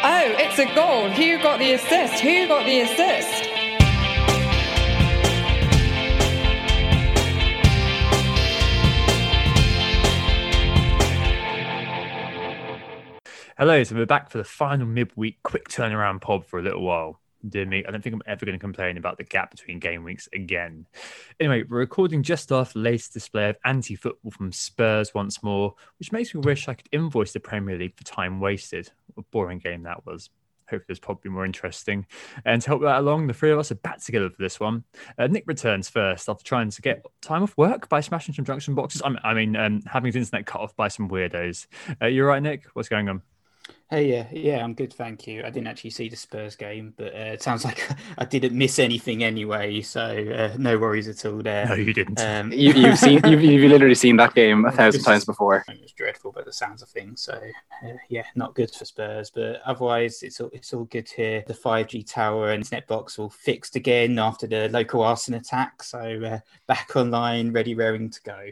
Oh, it's a goal. Who got the assist? Who got the assist? Hello, so we're back for the final midweek quick turnaround pod for a little while. Dear me, I don't think I'm ever going to complain about the gap between game weeks again. Anyway, we're recording just the latest display of anti football from Spurs once more, which makes me wish I could invoice the Premier League for time wasted. What a boring game that was. Hopefully, it's probably more interesting. And to help that along, the three of us are back together for this one. Uh, Nick returns first after trying to get time off work by smashing some junction boxes. I mean, um, having his internet cut off by some weirdos. Uh, you're right, Nick. What's going on? Hey, yeah, yeah, I'm good, thank you. I didn't actually see the Spurs game, but uh, it sounds like I didn't miss anything anyway, so uh, no worries at all there. No, you didn't. Um, you, have seen, you've, you've literally seen that game a thousand times before. It was dreadful, but the sounds of things. So uh, yeah, not good for Spurs, but otherwise it's all it's all good here. The 5G tower and net box all fixed again after the local arson attack, so uh, back online, ready, raring to go.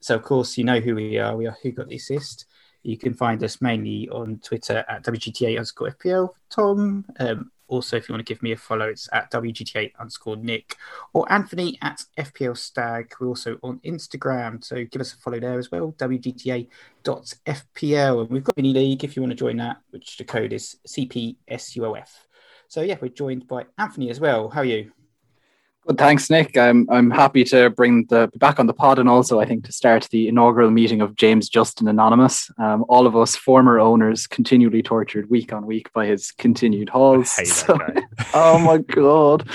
So of course you know who we are. We are who got the assist. You can find us mainly on Twitter at WGTA underscore FPL Tom. Um, also, if you want to give me a follow, it's at WGTA underscore Nick or Anthony at FPL Stag. We're also on Instagram, so give us a follow there as well, WGTA.FPL. And we've got Mini League if you want to join that, which the code is CPSUOF. So, yeah, we're joined by Anthony as well. How are you? Well, thanks, Nick. I'm I'm happy to bring the back on the pod, and also I think to start the inaugural meeting of James Justin Anonymous. Um, all of us former owners continually tortured week on week by his continued hauls. So, oh my god!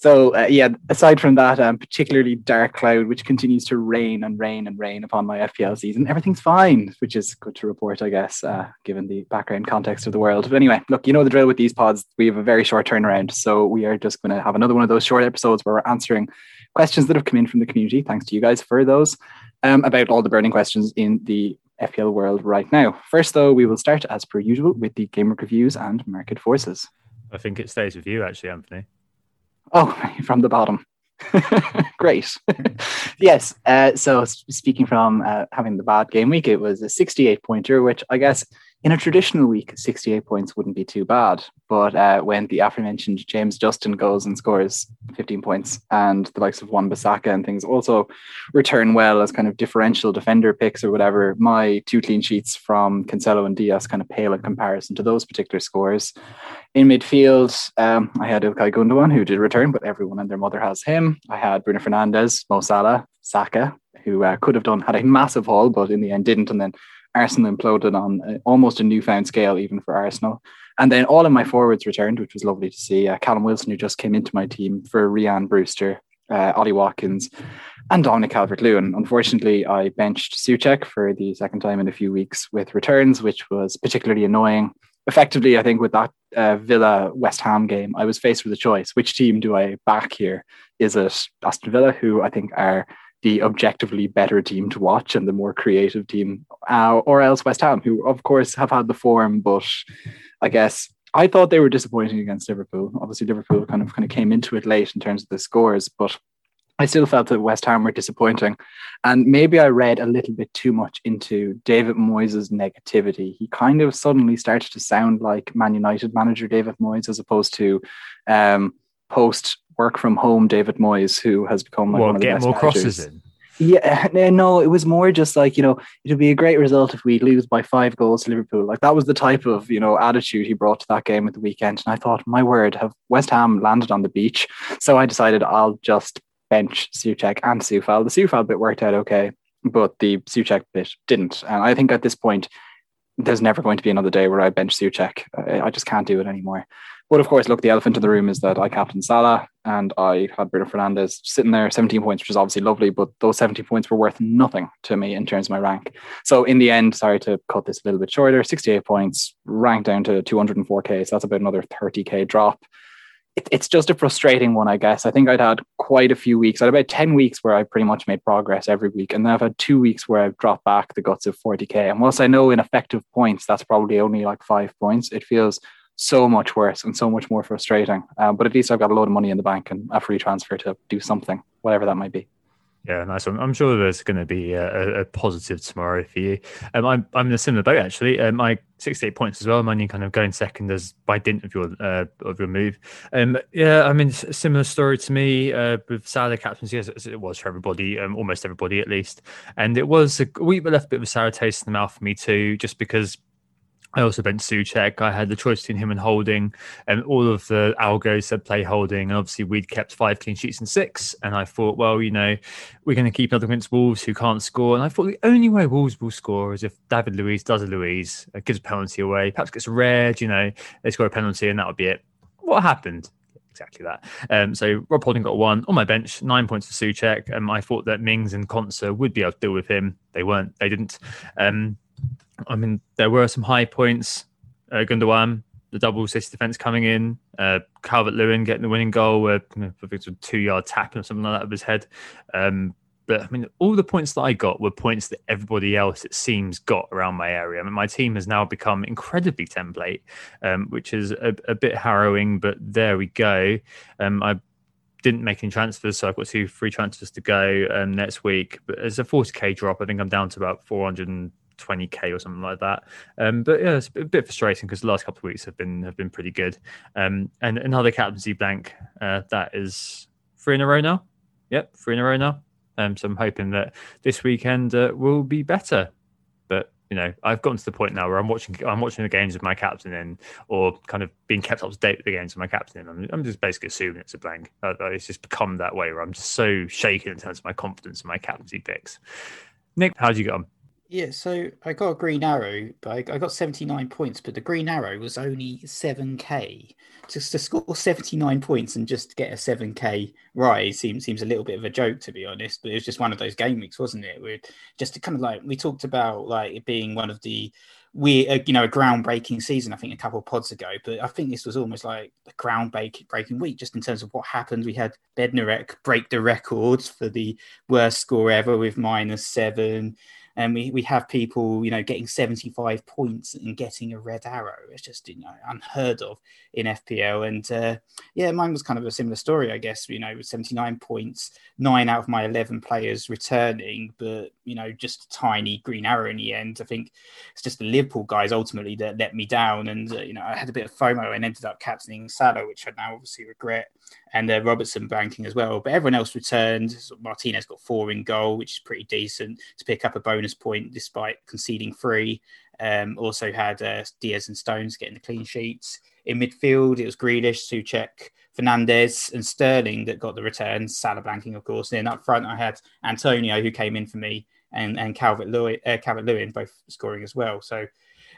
So uh, yeah, aside from that, um, particularly Dark Cloud, which continues to rain and rain and rain upon my FPL season, everything's fine, which is good to report, I guess, uh, given the background context of the world. But anyway, look, you know the drill with these pods. We have a very short turnaround, so we are just going to have another one of those short episodes where we're answering questions that have come in from the community. Thanks to you guys for those um, about all the burning questions in the FPL world right now. First, though, we will start as per usual with the game reviews and market forces. I think it stays with you, actually, Anthony. Oh, from the bottom. Great. yes. Uh, so speaking from uh, having the bad game week, it was a 68 pointer, which I guess in a traditional week, 68 points wouldn't be too bad. But uh, when the aforementioned James Justin goes and scores 15 points, and the likes of Wan Bissaka and things also return well as kind of differential defender picks or whatever, my two clean sheets from Cancelo and Dias kind of pale in comparison to those particular scores. In midfield, um, I had Ilkay Gundogan, who did return, but everyone and their mother has him. I had Bruno Fernandes, Mo Salah, Saka, who uh, could have done had a massive haul, but in the end didn't, and then Arsenal imploded on uh, almost a newfound scale, even for Arsenal. And then all of my forwards returned, which was lovely to see. Uh, Callum Wilson, who just came into my team for Rhian Brewster, uh, Ollie Watkins, and Dominic Calvert Lewin. Unfortunately, I benched Soucek for the second time in a few weeks with returns, which was particularly annoying. Effectively, I think with that uh, Villa West Ham game, I was faced with a choice. Which team do I back here? Is it Aston Villa, who I think are the objectively better team to watch and the more creative team, uh, or else West Ham, who of course have had the form, but I guess I thought they were disappointing against Liverpool. Obviously, Liverpool kind of kind of came into it late in terms of the scores, but I still felt that West Ham were disappointing. And maybe I read a little bit too much into David Moyes' negativity. He kind of suddenly started to sound like Man United manager David Moyes as opposed to um, post work from home David Moyes, who has become like well, one of the get best more managers. crosses in. Yeah, no, it was more just like, you know, it would be a great result if we lose by five goals to Liverpool. Like that was the type of, you know, attitude he brought to that game at the weekend. And I thought, my word, have West Ham landed on the beach? So I decided I'll just bench Soucek and Coufal. The Coufal bit worked out okay, but the Soucek bit didn't. And I think at this point, there's never going to be another day where I bench Soucek. I just can't do it anymore. But of course, look, the elephant in the room is that I captained Salah and I had Bruno Fernandes sitting there, 17 points, which is obviously lovely, but those 17 points were worth nothing to me in terms of my rank. So in the end, sorry to cut this a little bit shorter, 68 points, ranked down to 204k. So that's about another 30k drop. It, it's just a frustrating one, I guess. I think I'd had quite a few weeks. I had about 10 weeks where I pretty much made progress every week. And then I've had two weeks where I've dropped back the guts of 40k. And whilst I know in effective points, that's probably only like five points, it feels so much worse and so much more frustrating. Um, but at least I've got a load of money in the bank and a free transfer to do something, whatever that might be. Yeah, nice. I'm sure there's going to be a, a positive tomorrow for you. Um, I'm I'm in a similar boat actually. Um, my 68 points as well. Only kind of going second as by dint of your uh, of your move. Um, yeah, I mean similar story to me uh, with Salah captaincy Yes, it was for everybody, um, almost everybody at least. And it was a that left a bit of a sour taste in the mouth for me too, just because I also bent Soucek. I had the choice between him and Holding, and all of the algos said play Holding. And obviously, we'd kept five clean sheets and six. And I thought, well, you know, we're going to keep another against Wolves who can't score. And I thought the only way Wolves will score is if David Luiz does a Luiz, uh, gives a penalty away, perhaps gets red, you know, they score a penalty, and that would be it. What happened? Exactly that. Um, so Rob Holding got one on my bench, nine points for Soucek. Um, I thought that Mings and Konsa would be able to deal with him. They weren't. They didn't. Um, I mean, there were some high points. Uh, Gundogan, the double assist defense coming in. Uh, Calvert Lewin getting the winning goal, uh, I think a two yard tap or something like that of his head. Um, but I mean, all the points that I got were points that everybody else, it seems, got around my area. I mean, my team has now become incredibly template, um, which is a, a, bit harrowing, but there we go. Um, I didn't make any transfers, so I've got two free transfers to go um, next week. But as a 40k drop. I think I'm down to about 400 20k or something like that. Um, but yeah, it's a bit frustrating because the last couple of weeks have been have been pretty good. Um, and another captaincy blank uh, that is three in a row now. Yep, three in a row now. Um, so I'm hoping that this weekend uh, will be better. But you know, I've gotten to the point now where I'm watching I'm watching the games with my captain in, or kind of being kept up to date with the games with my captain in. I'm, I'm just basically assuming it's a blank. Uh, it's just become that way where I'm just so shaken in terms of my confidence in my captaincy picks. Nick, how did you get on? Yeah, so I got a green arrow, but I, I got 79 points, but the green arrow was only 7k. Just to score 79 points and just get a 7k rise seems seems a little bit of a joke to be honest, but it was just one of those game weeks, wasn't it? We're just kind of like we talked about like it being one of the we uh, you know a groundbreaking season i think a couple of pods ago but i think this was almost like a groundbreaking week just in terms of what happened we had bednarek break the records for the worst score ever with minus seven and we, we have people you know getting 75 points and getting a red arrow it's just you know unheard of in fpl and uh, yeah mine was kind of a similar story i guess you know with 79 points nine out of my 11 players returning but you know just a tiny green arrow in the end i think it's just the liverpool guys ultimately that let me down and uh, you know i had a bit of fomo and ended up captaining salah which i now obviously regret and uh, Robertson banking as well. But everyone else returned. so Martinez got four in goal, which is pretty decent to pick up a bonus point despite conceding three. Um, also had uh, Dias and Stones getting the clean sheets. In midfield, it was Grealish, Soucek, Fernandes, and Sterling that got the returns. Salah blanking, of course. And then up front, I had Antonio, who came in for me, and, and Calvert Lewin, uh, Calvert Lewin both scoring as well. So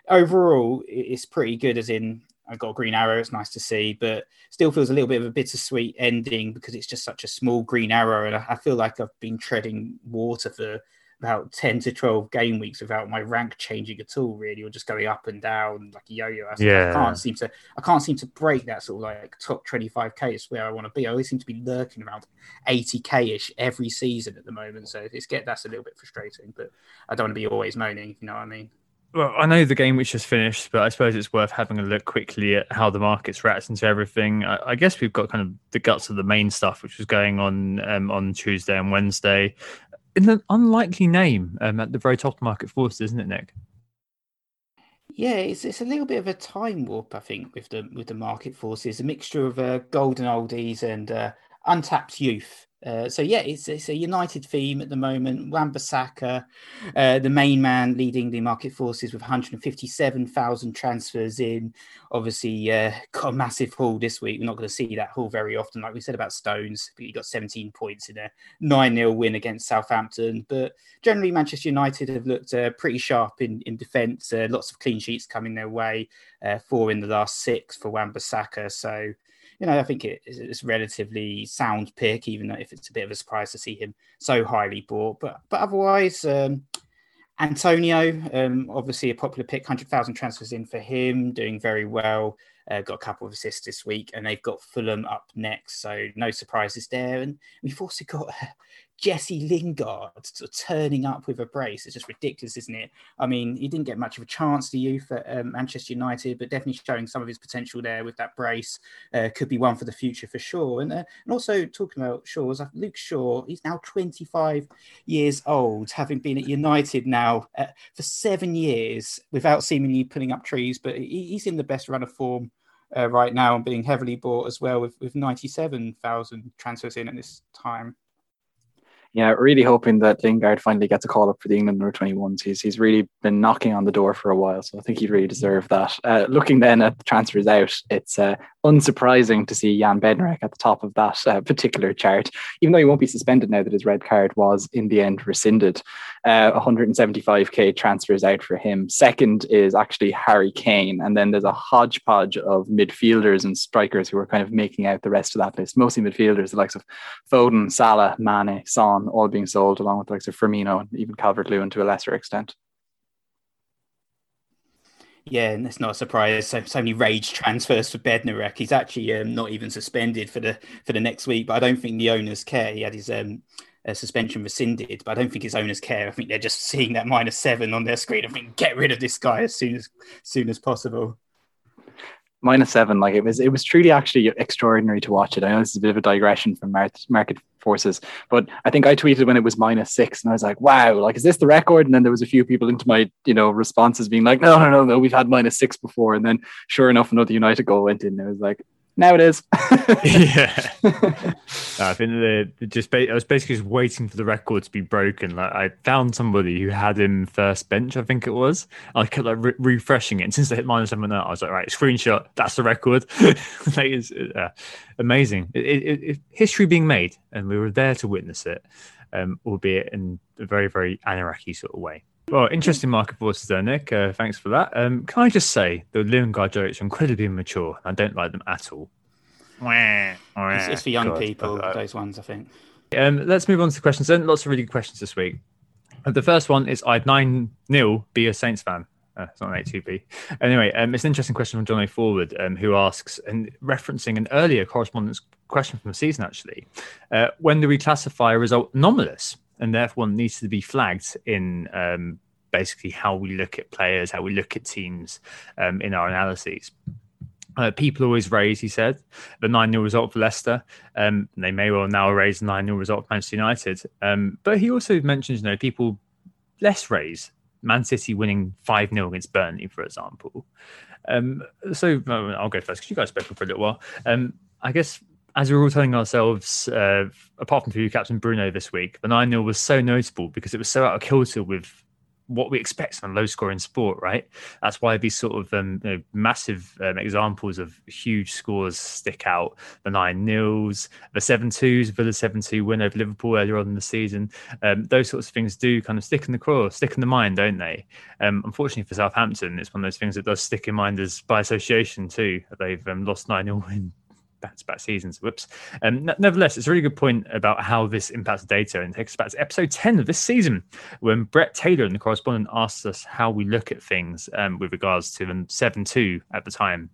overall, it's pretty good, as in I got a green arrow. It's nice to see, but still feels a little bit of a bittersweet ending because it's just such a small green arrow, and I, feel like I've been treading water for about 10 to 12 game weeks without my rank changing at all really or just going up and down like a yo-yo I, yeah. I can't seem to I can't seem to break that sort of like top 25k is where I want to be I always seem to be lurking around 80k ish every season at the moment so it's get that's a little bit frustrating but I don't want to be always moaning you know what I mean well, I know the game which just finished, but I suppose it's worth having a look quickly at how the market's reacting to everything. I, I guess we've got kind of the guts of the main stuff, which was going on um, on Tuesday and Wednesday. An unlikely name um, at the very top of market force, isn't it, Nick? Yeah, it's it's a little bit of a time warp, I think, with the with the market forces. A mixture of uh, golden oldies and uh, untapped youth Uh, so yeah, it's, it's a United theme at the moment. Wan-Bissaka, uh, the main man leading the market forces with 157,000 transfers in. Obviously, uh, got a massive haul this week. We're not going to see that haul very often, like we said about Stones. But he got 17 points in a 9 0 win against Southampton. But generally, Manchester United have looked uh, pretty sharp in, in defence. Uh, lots of clean sheets coming their way, four in the last six for Wan-Bissaka. So you know, I think it, it's relatively sound pick, even though if it's a bit of a surprise to see him so highly bought. But but otherwise, um, Antonio, um, obviously a popular pick, hundred thousand transfers in for him, doing very well. Uh, got a couple of assists this week, and they've got Fulham up next, so no surprises there. And we've also got uh, Jesse Lingard turning up with a brace. It's just ridiculous, isn't it? I mean, he didn't get much of a chance to youth at um, Manchester United, but definitely showing some of his potential there with that brace. Uh, could be one for the future for sure. And, uh, and also talking about Shaw's, Luke Shaw, he's now 25 years old, having been at United now uh, for seven years without seemingly pulling up trees, but he, he's in the best run of form. Uh, right now and being heavily bought as well with, with 97,000 transfers in at this time yeah, really hoping that Lingard finally gets a call up for the England under 21s. He's, he's really been knocking on the door for a while, so I think he'd really deserve that. Uh, looking then at the transfers out, it's uh, unsurprising to see Jan Bednarek at the top of that uh, particular chart, even though he won't be suspended now that his red card was in the end rescinded. 175k uh, transfers out for him. Second is actually Harry Kane, and then there's a hodgepodge of midfielders and strikers who are kind of making out the rest of that list, mostly midfielders, the likes of Foden, Salah, Mane, Son, all being sold, along with the likes of Firmino and even Calvert Lewin to a lesser extent. Yeah, and it's not a surprise. So, so many rage transfers for Bednarek. He's actually um, not even suspended for the for the next week, but I don't think the owners care. He had his um, uh, suspension rescinded, but I don't think his owners care. I think they're just seeing that minus seven on their screen. I think get rid of this guy as soon as, as soon as possible minus seven. Like it was, it was truly actually extraordinary to watch it. I know this is a bit of a digression from market forces, but I think I tweeted when it was minus six, and I was like, "Wow, like is this the record?" And then there was a few people into my, you know, responses being like, "No, no, no, no, we've had minus six before." And then, sure enough, another United goal went in. And I was like, now it is. yeah, I think the, just I was basically just waiting for the record to be broken. Like I found somebody who had him first bench, I think it was. I kept like re- refreshing it, and since they hit minus seven, I was like, right, screenshot. That's the record. like, it's uh, amazing. It, it, it, history being made, and we were there to witness it, um, albeit in a very, very anarchy sort of way. Well, interesting market forces there, Nick. Uh, thanks for that. Um, can I just say the Lingard jokes are incredibly immature. I don't like them at all. It's, it's for young God, people, uh, those ones, I think. Um, let's move on to the questions then. Lots of really good questions this week. Uh, the first one is I'd 9 0 be a Saints fan. Uh, it's not an A2B. Anyway, um, it's an interesting question from John A. Forward, um, who asks, and referencing an earlier correspondence question from the season, actually, uh, when do we classify a result anomalous? And therefore one needs to be flagged in um, basically how we look at players, how we look at teams um, in our analyses. Uh, people always raise, he said, the 9 0 result for Leicester. Um, they may well now raise the 9 0 result for Manchester United. Um, but he also mentions, you know, people less raise Man City winning 5 0 against Burnley, for example. Um, so I'll go first because you guys spoke for a little while. Um, I guess as we were all telling ourselves, uh, apart from you, Captain Bruno, this week, the 9 0 was so notable because it was so out of kilter with what we expect from a low scoring sport, right? That's why these sort of um, you know, massive um, examples of huge scores stick out. The 9 nils, the 7 2s, Villa 7 2 win over Liverpool earlier on in the season. Um, those sorts of things do kind of stick in the craw, stick in the mind, don't they? Um, unfortunately for Southampton, it's one of those things that does stick in mind as by association too. They've um, lost 9 0 in back-to-back seasons. Whoops. Um, nevertheless, it's a really good point about how this impacts data and takes us back to episode 10 of this season when Brett Taylor and the correspondent asked us how we look at things um, with regards to the 7-2 at the time.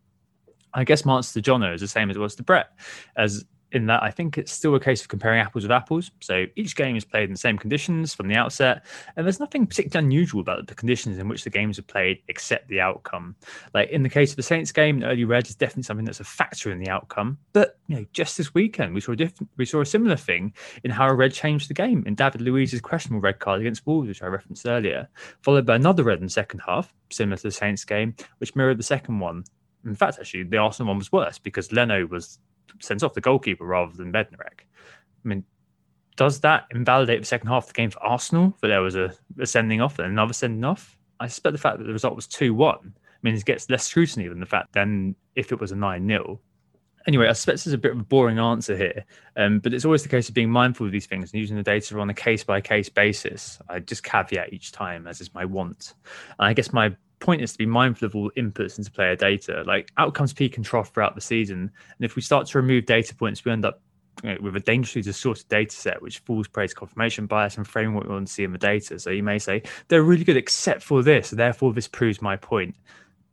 I guess answer to Jono is the same as it was to Brett, as in that I think it's still a case of comparing apples with apples. So each game is played in the same conditions from the outset, and there's nothing particularly unusual about the conditions in which the games are played except the outcome. Like in the case of the Saints game, early red is definitely something that's a factor in the outcome. But you know, just this weekend we saw a different, we saw a similar thing in how a red changed the game in David Luiz's questionable red card against Wolves, which I referenced earlier, followed by another red in the second half, similar to the Saints game, which mirrored the second one. In fact, actually, the Arsenal one was worse because Leno was sent off the goalkeeper rather than Bednarek. I mean, does that invalidate the second half of the game for Arsenal? That there was a, a sending off and another sending off. I suspect the fact that the result was two one means it gets less scrutiny than the fact than if it was a nine 0 Anyway, I suspect this is a bit of a boring answer here, um, but it's always the case of being mindful of these things and using the data on a case by case basis. I just caveat each time, as is my want. And I guess my point is to be mindful of all inputs into player data. Like outcomes peak and trough throughout the season, and if we start to remove data points, we end up you know, with a dangerously distorted data set, which falls prey to confirmation bias and framing what we want to see in the data. So you may say they're really good except for this, therefore this proves my point.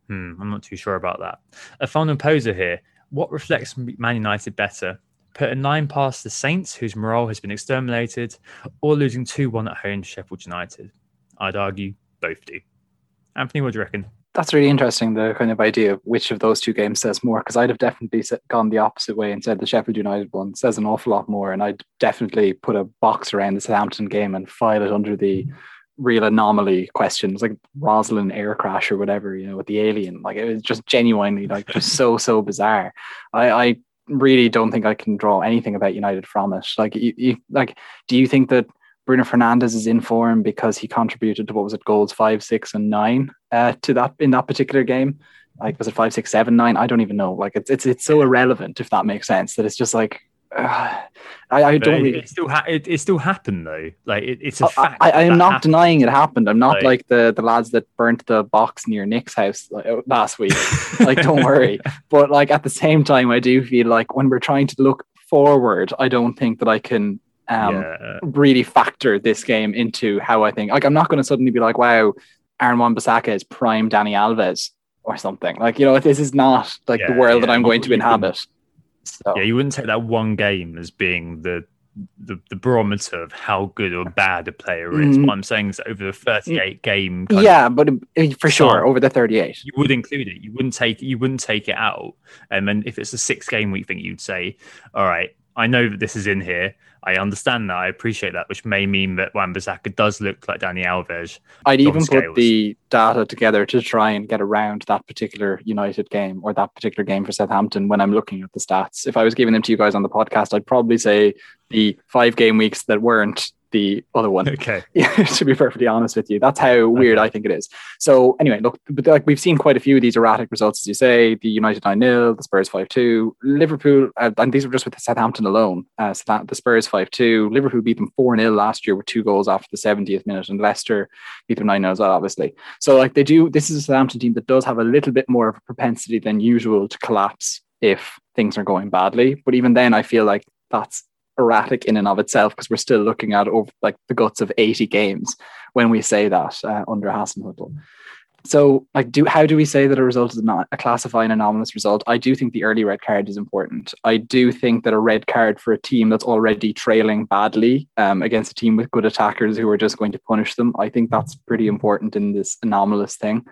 Hmm, I'm not too sure about that. A final poser here. What reflects Man United better? Put a nine past the Saints, whose morale has been exterminated, or losing 2 1 at home to Sheffield United? I'd argue both do. Anthony, what do you reckon? That's really interesting, the kind of idea of which of those two games says more, because I'd have definitely gone the opposite way and said the Sheffield United one says an awful lot more. And I'd definitely put a box around the Southampton game and file it under the real anomaly questions, like Roswell air crash or whatever, you know, with the alien. Like it was just genuinely like just so, so bizarre. I, I really don't think I can draw anything about United from it. Like, you, you, like, do you think that Bruno Fernandes is in form because he contributed to what was it goals five, six, and nine uh, to that in that particular game. Like was it five, six, seven, nine? I don't even know. Like it's it's it's so irrelevant if that makes sense. That it's just like uh, I, I don't. It, really... it still ha- it, it still happened though. Like it, it's a fact. I, I am not happened. denying it happened. I'm not like, like, the the lads that burnt the box near Nick's house like, last week. like don't worry. But like at the same time, I do feel like when we're trying to look forward, I don't think that I can um, yeah. really factor this game into how I think. Like, I'm not going to suddenly be like, wow, Aaron Wan-Bissaka is prime Dani Alves or something. Like, you know, this is not like yeah, the world yeah. that I'm going to inhabit. So. Yeah, you wouldn't take that one game as being the the, the barometer of how good or bad a player is. Mm. What I'm saying is over the 38 game. Yeah, but uh, for sure over the 38, you would include it. You wouldn't take you wouldn't take it out. And then if it's a six game week thing, you'd say, all right, I know that this is in here. I understand that. I appreciate that, which may mean that Wan-Bissaka does look like Dani Alves. I'd even scales. put the data together to try and get around that particular United game or that particular game for Southampton when I'm looking at the stats. If I was giving them to you guys on the podcast, I'd probably say the five game weeks that weren't the other one. Okay. To be perfectly honest with you, that's how weird okay. I think it is. So anyway, look, but like we've seen quite a few of these erratic results, as you say, the United nine 0 the Spurs five two, Liverpool, uh, and these were just with Southampton alone. Uh, so that the Spurs five two, Liverpool beat them four 0 last year with two goals after the seventieth minute, and Leicester beat them nine 0 as well, obviously. So like they do, this is a Southampton team that does have a little bit more of a propensity than usual to collapse if things are going badly. But even then, I feel like that's erratic in and of itself because we're still looking at over like the guts of 80 games when we say that uh, under Hasenhüttl. So, like, do how do we say that a result is not a classifying anomalous result? I do think the early red card is important. I do think that a red card for a team that's already trailing badly um, against a team with good attackers who are just going to punish them, I think that's pretty important in this anomalous thing.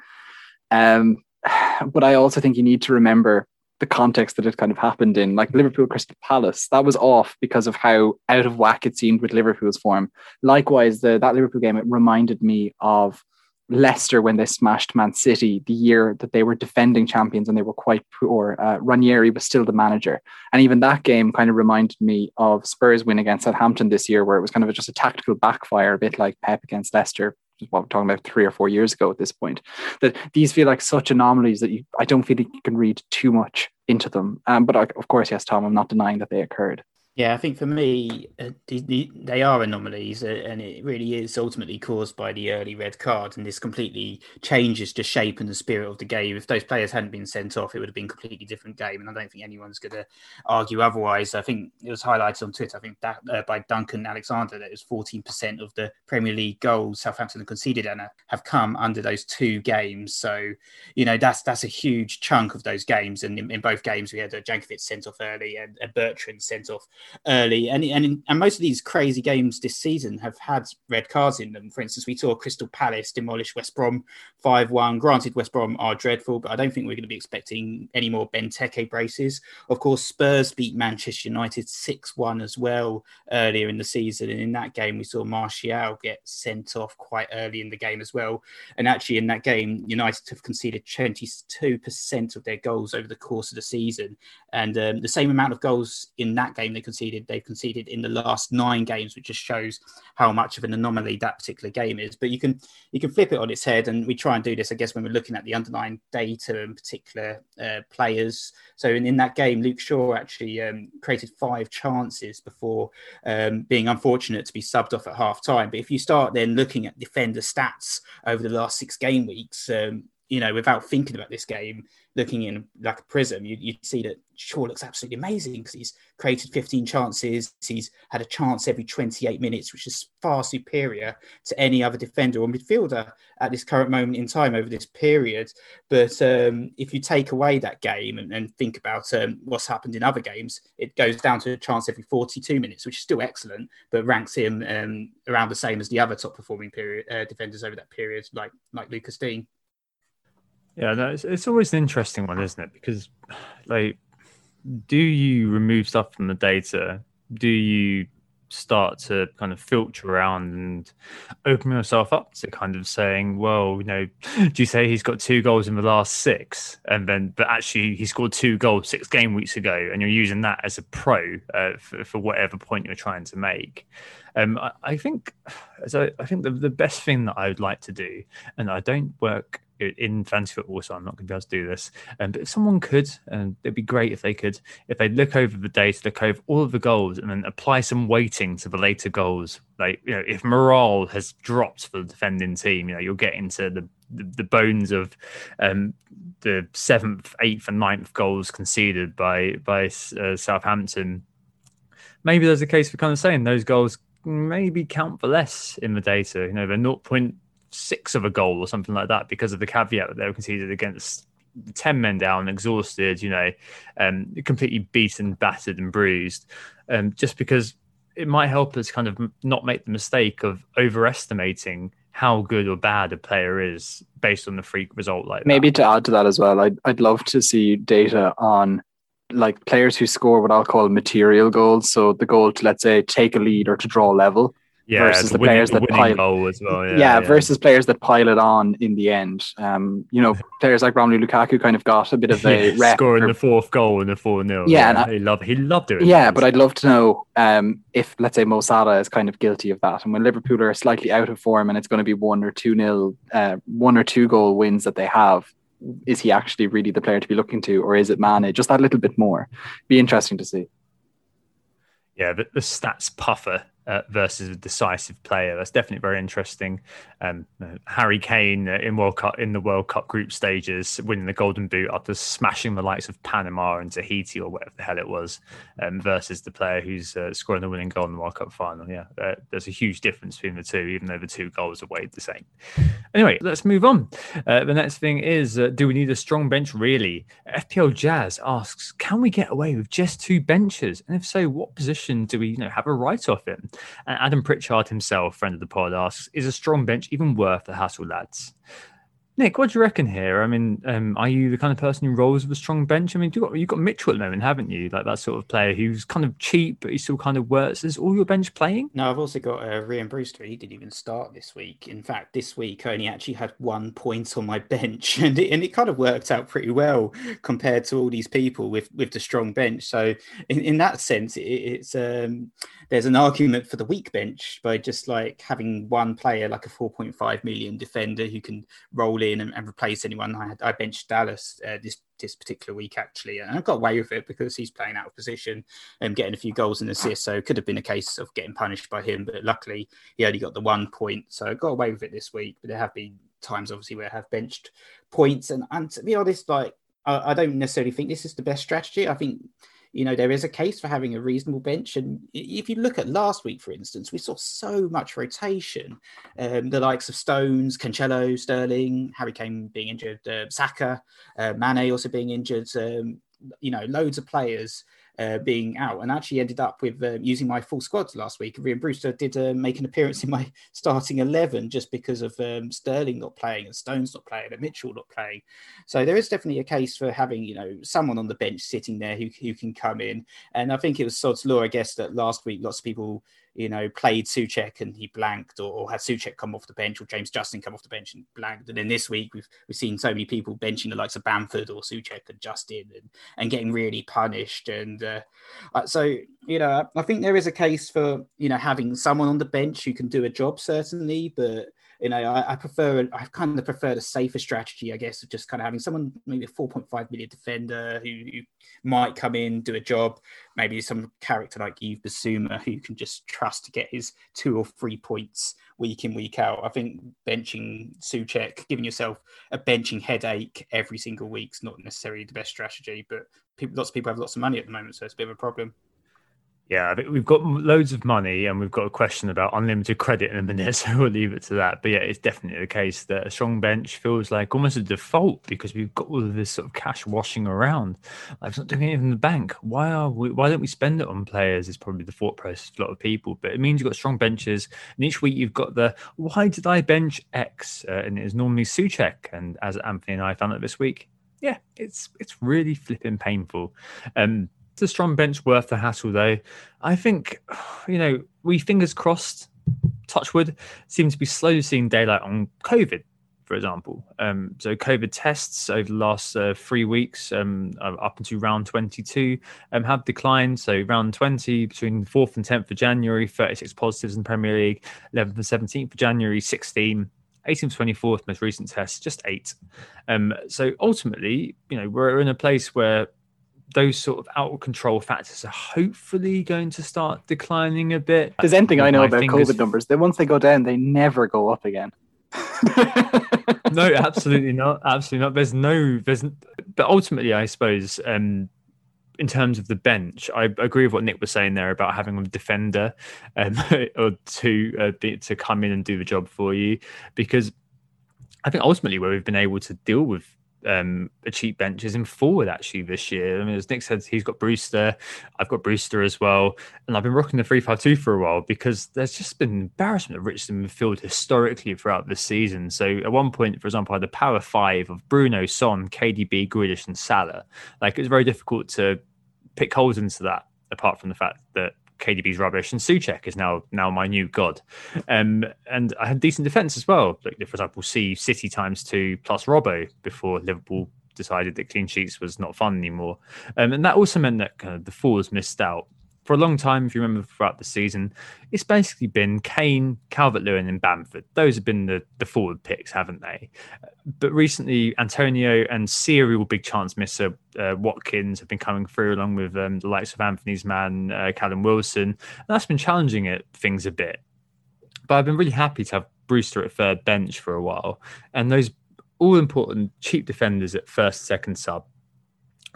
Um, but I also think you need to remember the context that it kind of happened in, like Liverpool Crystal Palace, that was off because of how out of whack it seemed with Liverpool's form. Likewise, the that Liverpool game it reminded me of Leicester when they smashed Man City the year that they were defending champions and they were quite poor. Uh, Ranieri was still the manager, and even that game kind of reminded me of Spurs win against Southampton this year, where it was kind of just a tactical backfire, a bit like Pep against Leicester what we're talking about three or four years ago at this point. That these feel like such anomalies that you, I don't feel like you can read too much into them. Um, but I, of course, yes, Tom, I'm not denying that they occurred. Yeah, I think for me, uh, they are anomalies, uh, and it really is ultimately caused by the early red card. And this completely changes the shape and the spirit of the game. If those players hadn't been sent off, it would have been a completely different game. And I don't think anyone's going to argue otherwise. I think it was highlighted on Twitter, I think that uh, by Duncan Alexander, that it was 14% of the Premier League goals Southampton have conceded and have come under those two games. So, you know, that's that's a huge chunk of those games. And in, in both games, we had a Jankewitz sent off early and a Bertrand sent off early, and and and most of these crazy games this season have had red cards in them. For instance, we saw Crystal Palace demolish West Brom five one. Granted, West Brom are dreadful, but I don't think we're going to be expecting any more Benteke braces. Of course, Spurs beat Manchester United six one as well earlier in the season, and in that game we saw Martial get sent off quite early in the game as well. And actually, in that game, United have conceded twenty two percent of their goals over the course of the season, and um, the same amount of goals in that game they conceded, they've conceded in the last nine games, which just shows how much of an anomaly that particular game is. But you can you can flip it on its head, and we try and do this, I guess, when we're looking at the underlying data and particular uh, players. So in, in that game, Luke Shaw actually um, created five chances before um, being unfortunate to be subbed off at half time. But if you start then looking at defender stats over the last six game weeks, um, you know, without thinking about this game, looking in like a prism, you, would see that Shaw looks absolutely amazing because he's created 15 chances. He's had a chance every 28 minutes, which is far superior to any other defender or midfielder at this current moment in time over this period. But um, if you take away that game and, and think about um, what's happened in other games, it goes down to a chance every 42 minutes, which is still excellent, but ranks him um, around the same as the other top performing period uh, defenders over that period, like like Lucas Digne. Yeah, no, it's, it's always an interesting one, isn't it? Because, like, do you remove stuff from the data? Do you start to kind of filter around and open yourself up to kind of saying, well, you know, do you say he's got two goals in the last six, and then but actually he scored two goals six game weeks ago, and you're using that as a pro uh, for, for, whatever point you're trying to make. Um, I, I think, so I think the, the best thing that I would like to do, and I don't work in fantasy football, so I'm not going to be able to do this. Um, but if someone could, and it'd be great if they could, if they look over the data, look over all of the goals, and then apply some weighting to the later goals. Like you know, if morale has dropped for the defending team, you know, you'll get into the the, the bones of um, the seventh, eighth, and ninth goals conceded by by uh, Southampton. Maybe there's a case for kind of saying those goals maybe count for less in the data. You know, they're 0.0 six of a goal or something like that because of the caveat that they were conceded against 10 men down, exhausted, you know, um, completely beaten, battered, and bruised. Um, just because it might help us kind of not make the mistake of overestimating how good or bad a player is based on the freak result like maybe that. to add to that as well I'd, I'd love to see data on like players who score what i'll call material goals so the goal to let's say take a lead or to draw level yeah, versus the, the players that pile as well. Yeah, yeah, yeah, versus players that pile it on in the end. Um, you know, players like Romelu Lukaku kind of got a bit of a yeah, scoring the fourth goal in the four 0 Yeah, yeah he loved he loved it. Yeah, but I'd love to know um, if let's say Mo Salah is kind of guilty of that, and when Liverpool are slightly out of form and it's going to be one or two nil, uh, one or two goal wins that they have. Is he actually really the player to be looking to, or is it Mane? Just that little bit more. Be interesting to see. Yeah, the, the stats puffer uh, versus a decisive player. That's definitely very interesting. Um, uh, Harry Kane uh, in World Cup in the World Cup group stages, winning the Golden Boot after smashing the likes of Panama and Tahiti or whatever the hell it was, um, versus the player who's uh, scoring the winning goal in the World Cup final. Yeah, uh, there's a huge difference between the two, even though the two goals are weighed the same. Anyway, let's move on. Uh, the next thing is, do we need a strong bench? Really? FPL Jazz asks, can we get away with just two benches? And if so, what position do we, you know, have a write off in? And Adam Pritchard himself, friend of the pod, asks, "Is a strong bench even worth the hassle, lads?" Nick, what do you reckon here? I mean, um, are you the kind of person who rolls with a strong bench? I mean, you you've got Mitchell at the moment, haven't you? Like that sort of player who's kind of cheap, but he still kind of works. Is all your bench playing? No, I've also got uh, Rhian Brewster. He didn't even start this week. In fact, this week I only actually had one point on my bench, and it, and it kind of worked out pretty well compared to all these people with with the strong bench. So in, in that sense, it, it's um, there's an argument for the weak bench by just like having one player like a 4.5 million defender who can roll in and, and replace anyone. I had I benched Dallas uh, this this particular week actually, and I got away with it because he's playing out of position and getting a few goals and assists. So it could have been a case of getting punished by him, but luckily he only got the one point, so I got away with it this week. But there have been times obviously where I have benched points, and and to be honest, like I, I don't necessarily think this is the best strategy. I think you know, there is a case for having a reasonable bench. And if you look at last week, for instance, we saw so much rotation. Um, the likes of Stones, Cancelo, Sterling, Harry Kane being injured, uh, Saka, uh, Mane also being injured. Um, you know, loads of players uh, being out, and actually ended up with uh, using my full squad last week. Rhian Brewster did uh, make an appearance in my starting eleven just because of um, Sterling not playing and Stones not playing and Mitchell not playing. So there is definitely a case for having you know someone on the bench sitting there who who can come in. And I think it was Sod's law, I guess, that last week lots of people you know, played Soucek and he blanked, or, or had Soucek come off the bench, or James Justin come off the bench and blanked. And then this week we've we've seen so many people benching the likes of Bamford or Soucek and Justin and, and getting really punished. And And uh, uh, so, you know, I think there is a case for, you know, having someone on the bench who can do a job, certainly, but you know, I, I, prefer, I kind of prefer the safer strategy, I guess, of just kind of having someone, maybe a 4.5 million defender who, who might come in, do a job, maybe some character like Yves Bissouma who you can just trust to get his two or three points week in, week out. I think benching Soucek, giving yourself a benching headache every single week is not necessarily the best strategy, but people, lots of people have lots of money at the moment, so it's a bit of a problem. Yeah, we've got loads of money and we've got a question about unlimited credit in a minute, so we'll leave it to that. But yeah, it's definitely the case that a strong bench feels like almost a default because we've got all of this sort of cash washing around. Like it's not doing anything in the bank. Why are we? Why don't we spend it on players? Is probably the thought process for a lot of people. But it means you've got strong benches, and each week you've got the why did I bench X? Uh, and it is normally Soucek, and as Anthony and I found out this week, yeah, it's it's really flipping painful. Um, a strong bench worth the hassle, though. I think, you know, we fingers crossed, touchwood, seems to be slowly seeing daylight on COVID, for example. Um, so, COVID tests over the last uh, three weeks, um, uh, up into round 22, um, have declined. So, round 20, between 4th and 10th of January, 36 positives in the Premier League, 11th and 17th of January, 16. 18th 24th most recent test just eight um, so ultimately you know we're in a place where those sort of out of control factors are hopefully going to start declining a bit. There's anything I know about fingers... COVID numbers that once they go down, they never go up again. no, absolutely not. Absolutely not. There's no, there's, but ultimately, I suppose, um, in terms of the bench, I agree with what Nick was saying there about having a defender um, or to uh, be, to come in and do the job for you, because I think ultimately where we've been able to deal with um, a cheap bench is in forward actually this year. I mean, as Nick said, he's got Brewster. I've got Brewster as well, and I've been rocking the three five two for a while because there's just been embarrassment of Richardson midfield historically throughout the season. So at one point, for example, I had the power five of Bruno, Son, KDB, Grealish, and Salah. Like it was very difficult to pick holes into that. Apart from the fact that KDB's rubbish, and Soucek is now now my new god. Um, and I had decent defense as well. Like for example, see City times two plus Robbo before Liverpool decided that clean sheets was not fun anymore. Um, and that also meant that kind of the forwards missed out for a long time, if you remember throughout the season, it's basically been Kane, Calvert Lewin, and Bamford. Those have been the, the forward picks, haven't they? But recently, Antonio and serial big chance misser uh, Watkins have been coming through, along with um, the likes of Anthony's man, uh, Callum Wilson. And that's been challenging it, things a bit. But I've been really happy to have Brewster at third bench for a while. And those all important cheap defenders at first, second sub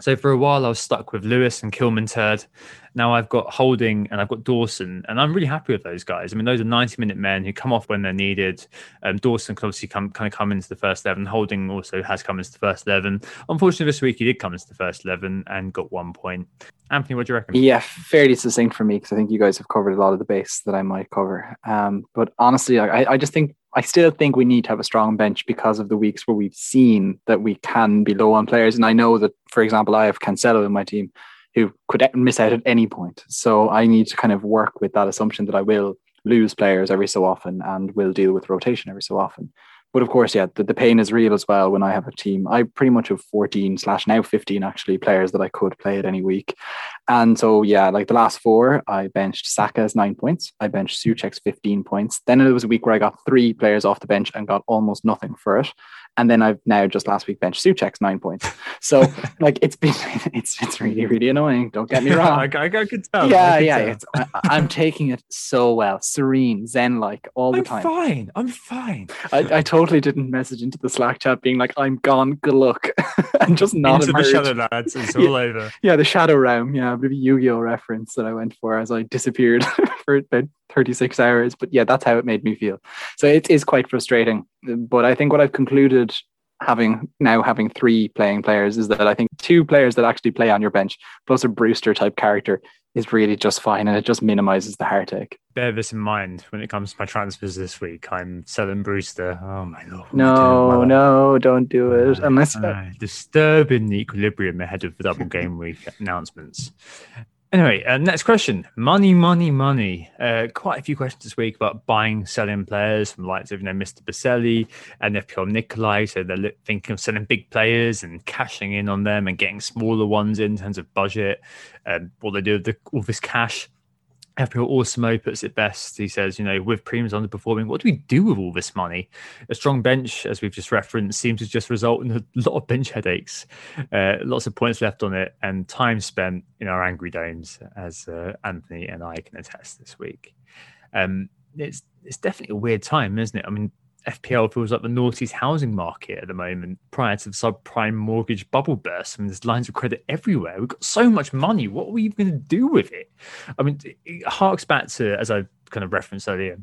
so for a while, I was stuck with Lewis and Kilman Turd. Now I've got Holding and I've got Dawson, and I'm really happy with those guys. I mean, those are 90 minute men who come off when they're needed. Um, Dawson can obviously come kind of come into the first 11. Holding also has come into the first 11. Unfortunately, this week he did come into the first 11 and got one point. Anthony, what do you reckon? Yeah, fairly succinct for me because I think you guys have covered a lot of the base that I might cover. Um, but honestly, I, I just think I still think we need to have a strong bench because of the weeks where we've seen that we can be low on players. And I know that, for example, I have Cancelo in my team who could miss out at any point. So I need to kind of work with that assumption that I will lose players every so often and will deal with rotation every so often. But of course, yeah, the, the pain is real as well when I have a team. I pretty much have 14 slash now 15 actually players that I could play at any week. And so, yeah, like the last four, I benched Saka's nine points. I benched Soucek's 15 points. Then it was a week where I got three players off the bench and got almost nothing for it and then I've now just last week benched Soucek's nine points. So like it's been it's it's really really annoying. Don't get me wrong. I, I, I could tell. Yeah, yeah. Tell. I, am taking it so well, serene, zen like all the time. I'm time. Fine, I'm fine. I, I totally didn't message into the Slack chat being like I'm gone. Good luck, and just not into the shadow lads. It's all yeah, over. Yeah, the shadow realm. Yeah, maybe Yu-Gi-Oh reference that I went for as I disappeared for about 36 hours. But yeah, that's how it made me feel. So it is quite frustrating. But I think what I've concluded having now having three playing players is that I think two players that actually play on your bench plus a Brewster type character is really just fine and it just minimizes the heartache. Bear this in mind when it comes to my transfers this week. I'm selling Brewster. Oh my lord. No, no, don't do it. Unless uh, disturbing the equilibrium ahead of the double game week announcements. Anyway, uh, next question: money, money, money. Uh, quite a few questions this week about buying, selling players from likes of you know Mr. Baselli and FPL Nikolai. So they're thinking of selling big players and cashing in on them and getting smaller ones in, terms of budget. Um, what they do with the, all this cash. FPL Awesome puts it best. He says, you know, with premiums underperforming, what do we do with all this money? A strong bench, as we've just referenced, seems to just result in a lot of bench headaches, uh, lots of points left on it, and time spent in our angry domes, as uh, Anthony and I can attest this week. Um, it's it's definitely a weird time, isn't it? I mean, FPL feels like the naughty's housing market at the moment prior to the subprime mortgage bubble burst. I mean, there's lines of credit everywhere. We've got so much money. What are we going to do with it? I mean, it harks back to, as I kind of referenced earlier,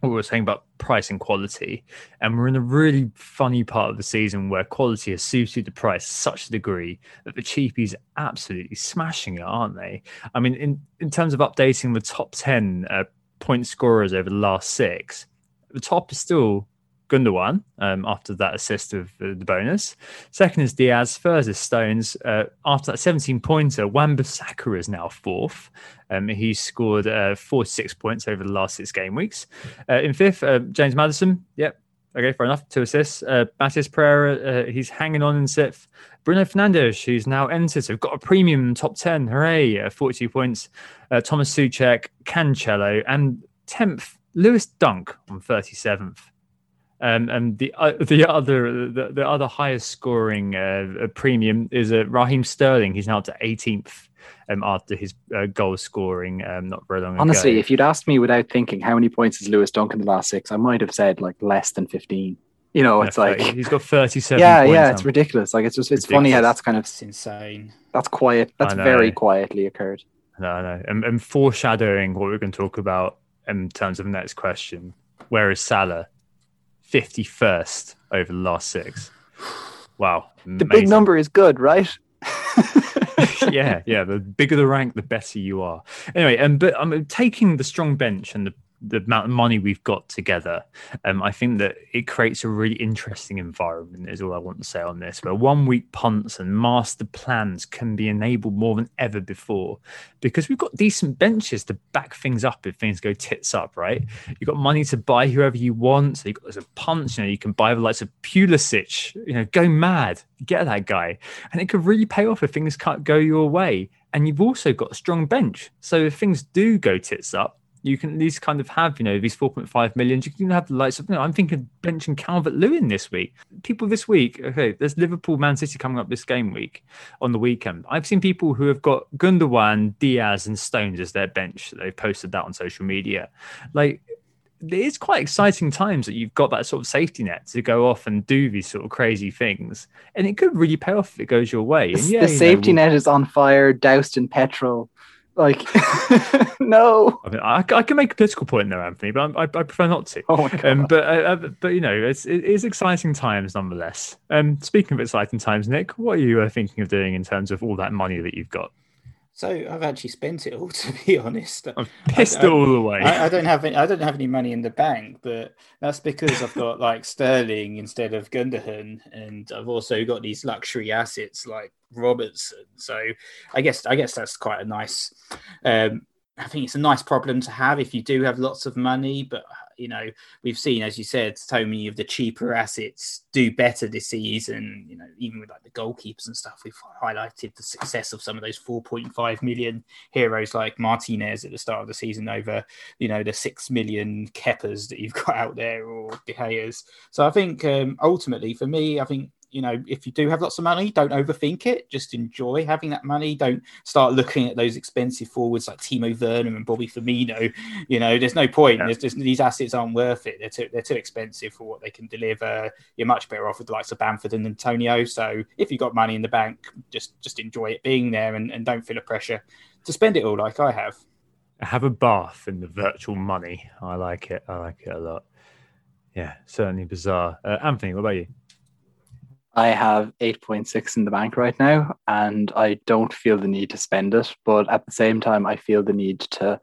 what we were saying about price and quality. And we're in a really funny part of the season where quality has suited the price such a degree that the cheapies are absolutely smashing it, aren't they? I mean, in, in terms of updating the top 10 uh, point scorers over the last six, the top is still Gundogan um, after that assist of uh, the bonus. Second is Dias. Third is Stones. Uh, after that 17 pointer, Wan-Bissaka is now fourth. Um, he's scored uh, 46 points over the last six game weeks. Uh, in fifth, uh, James Maddison. Yep. Okay, fair enough. Two assists. Uh, Matheus Pereira, he's hanging on in sixth. Bruno Fernandes, who's now entered, so we've got a premium top 10. Hooray, uh, 42 points. Thomas Soucek, Cancelo, and 10th, Lewis Dunk on 37th. Um, and the uh, the other the, the, other highest scoring uh, premium is uh, Raheem Sterling. He's now to 18th um, after his uh, goal scoring um, not very long Honestly, ago. if you'd asked me without thinking how many points has Lewis Dunk in the last six, I might have said like less than 15. You know, it's like he's got 37. Yeah, yeah, it's ridiculous. Like it's just it's ridiculous. funny how that's kind of it's insane. That's quiet. That's very quietly occurred. No, no, and, and foreshadowing what we're going to talk about in terms of the next question. Where is Salah? 51st over the last six. Wow. Amazing. The big number is good, right? yeah, yeah. The bigger the rank, the better you are. Anyway, and um, but I'm taking the strong bench and the the amount of money we've got together, um, I think that it creates a really interesting environment. Is all I want to say on this. Where one week punts and master plans can be enabled more than ever before, because we've got decent benches to back things up if things go tits up. Right? You've got money to buy whoever you want. So you've got a punch. You know, you can buy the likes of Pulisic. You know, go mad, get that guy, and it could really pay off if things can't go your way. And you've also got a strong bench. So if things do go tits up, you can at least kind of have, you know, these 4.5 millions. You can have the likes of, you know, I'm thinking benching Calvert Lewin this week. People this week, okay, there's Liverpool, Man City coming up this game week on the weekend. I've seen people who have got Gundogan, Dias, and Stones as their bench. They've posted that on social media. Like, it is quite exciting times that you've got that sort of safety net to go off and do these sort of crazy things, and it could really pay off if it goes your way. The, yeah, the safety know, net is on fire, doused in petrol. Like, no. I, mean, I, I, can make a political point there, Anthony, but I, I prefer not to. Oh my god! Um, but uh, uh, but you know, it's it is exciting times nonetheless. Um, speaking of exciting times, Nick, what are you uh, thinking of doing in terms of all that money that you've got? So I've actually spent it all, to be honest. I've pissed I, it all away. I, I, don't have any, I don't have any money in the bank, but that's because I've got like Sterling instead of Gundogan, and I've also got these luxury assets like Robertson. So I guess I guess that's quite a nice. Um, I think it's a nice problem to have if you do have lots of money, but you know, we've seen, as you said, so many of the cheaper assets do better this season. You know, even with like the goalkeepers and stuff, we've highlighted the success of some of those 4.5 million heroes like Martinez at the start of the season over, you know, the six million Kepas that you've got out there or De Gea's. So I think um, ultimately, for me, I think you know, if you do have lots of money, don't overthink it. Just enjoy having that money. Don't start looking at those expensive forwards like Timo Werner and Bobby Firmino. You know, there's no point. Yeah. There's just these assets aren't worth it. They're too they're too expensive for what they can deliver. You're much better off with the likes of Bamford and Antonio. So if you've got money in the bank, just just enjoy it being there and, and don't feel a pressure to spend it all like I have. Have a bath in the virtual money. I like it. I like it a lot. Yeah, certainly bizarre. Uh, Anthony, what about you? I have 8.6 in the bank right now, and I don't feel the need to spend it. But at the same time, I feel the need to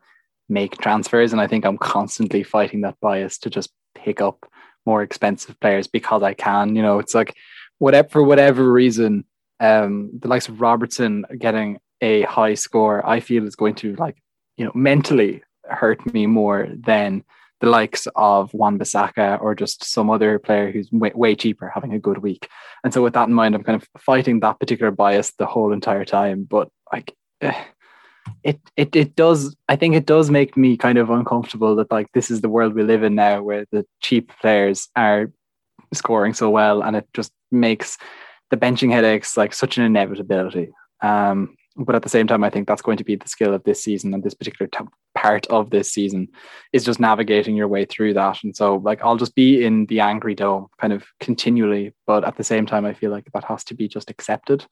make transfers. And I think I'm constantly fighting that bias to just pick up more expensive players because I can. You know, it's like whatever for whatever reason, um, the likes of Robertson getting a high score, I feel is going to like, you know, mentally hurt me more than the likes of Wan Bissaka or just some other player who's way, way, cheaper having a good week. And so with that in mind, I'm kind of fighting that particular bias the whole entire time. But like eh, it it it does I think it does make me kind of uncomfortable that like this is the world we live in now where the cheap players are scoring so well and it just makes the benching headaches like such an inevitability. Um, but at the same time, I think that's going to be the skill of this season and this particular t- part of this season is just navigating your way through that. And so, like, I'll just be in the angry dome kind of continually, but at the same time, I feel like that has to be just accepted.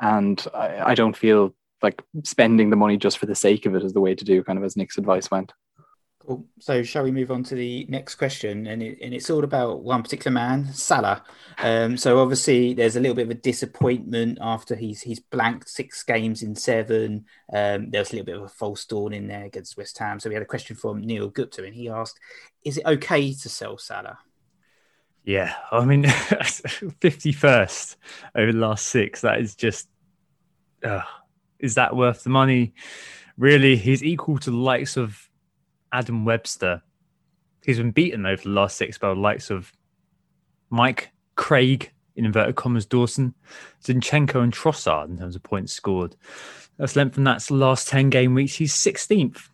And I, I don't feel like spending the money just for the sake of it is the way to do, kind of as Nick's advice went. Cool. So, shall we move on to the next question? And, it, and it's all about one particular man, Salah. Um, so, obviously, there's a little bit of a disappointment after he's he's blanked six games in seven. Um, there was a little bit of a false dawn in there against West Ham. So, we had a question from Neil Gupta, and he asked, "Is it okay to sell Salah?" Yeah, I mean, 51st over the last six. That is just, uh, is that worth the money? Really, he's equal to the likes of Adam Webster. He's been beaten over the last six by the likes of Mike Craig in inverted commas Dawson, Zinchenko and Trossard in terms of points scored. That's length from that's last 10 game weeks. He's 16th.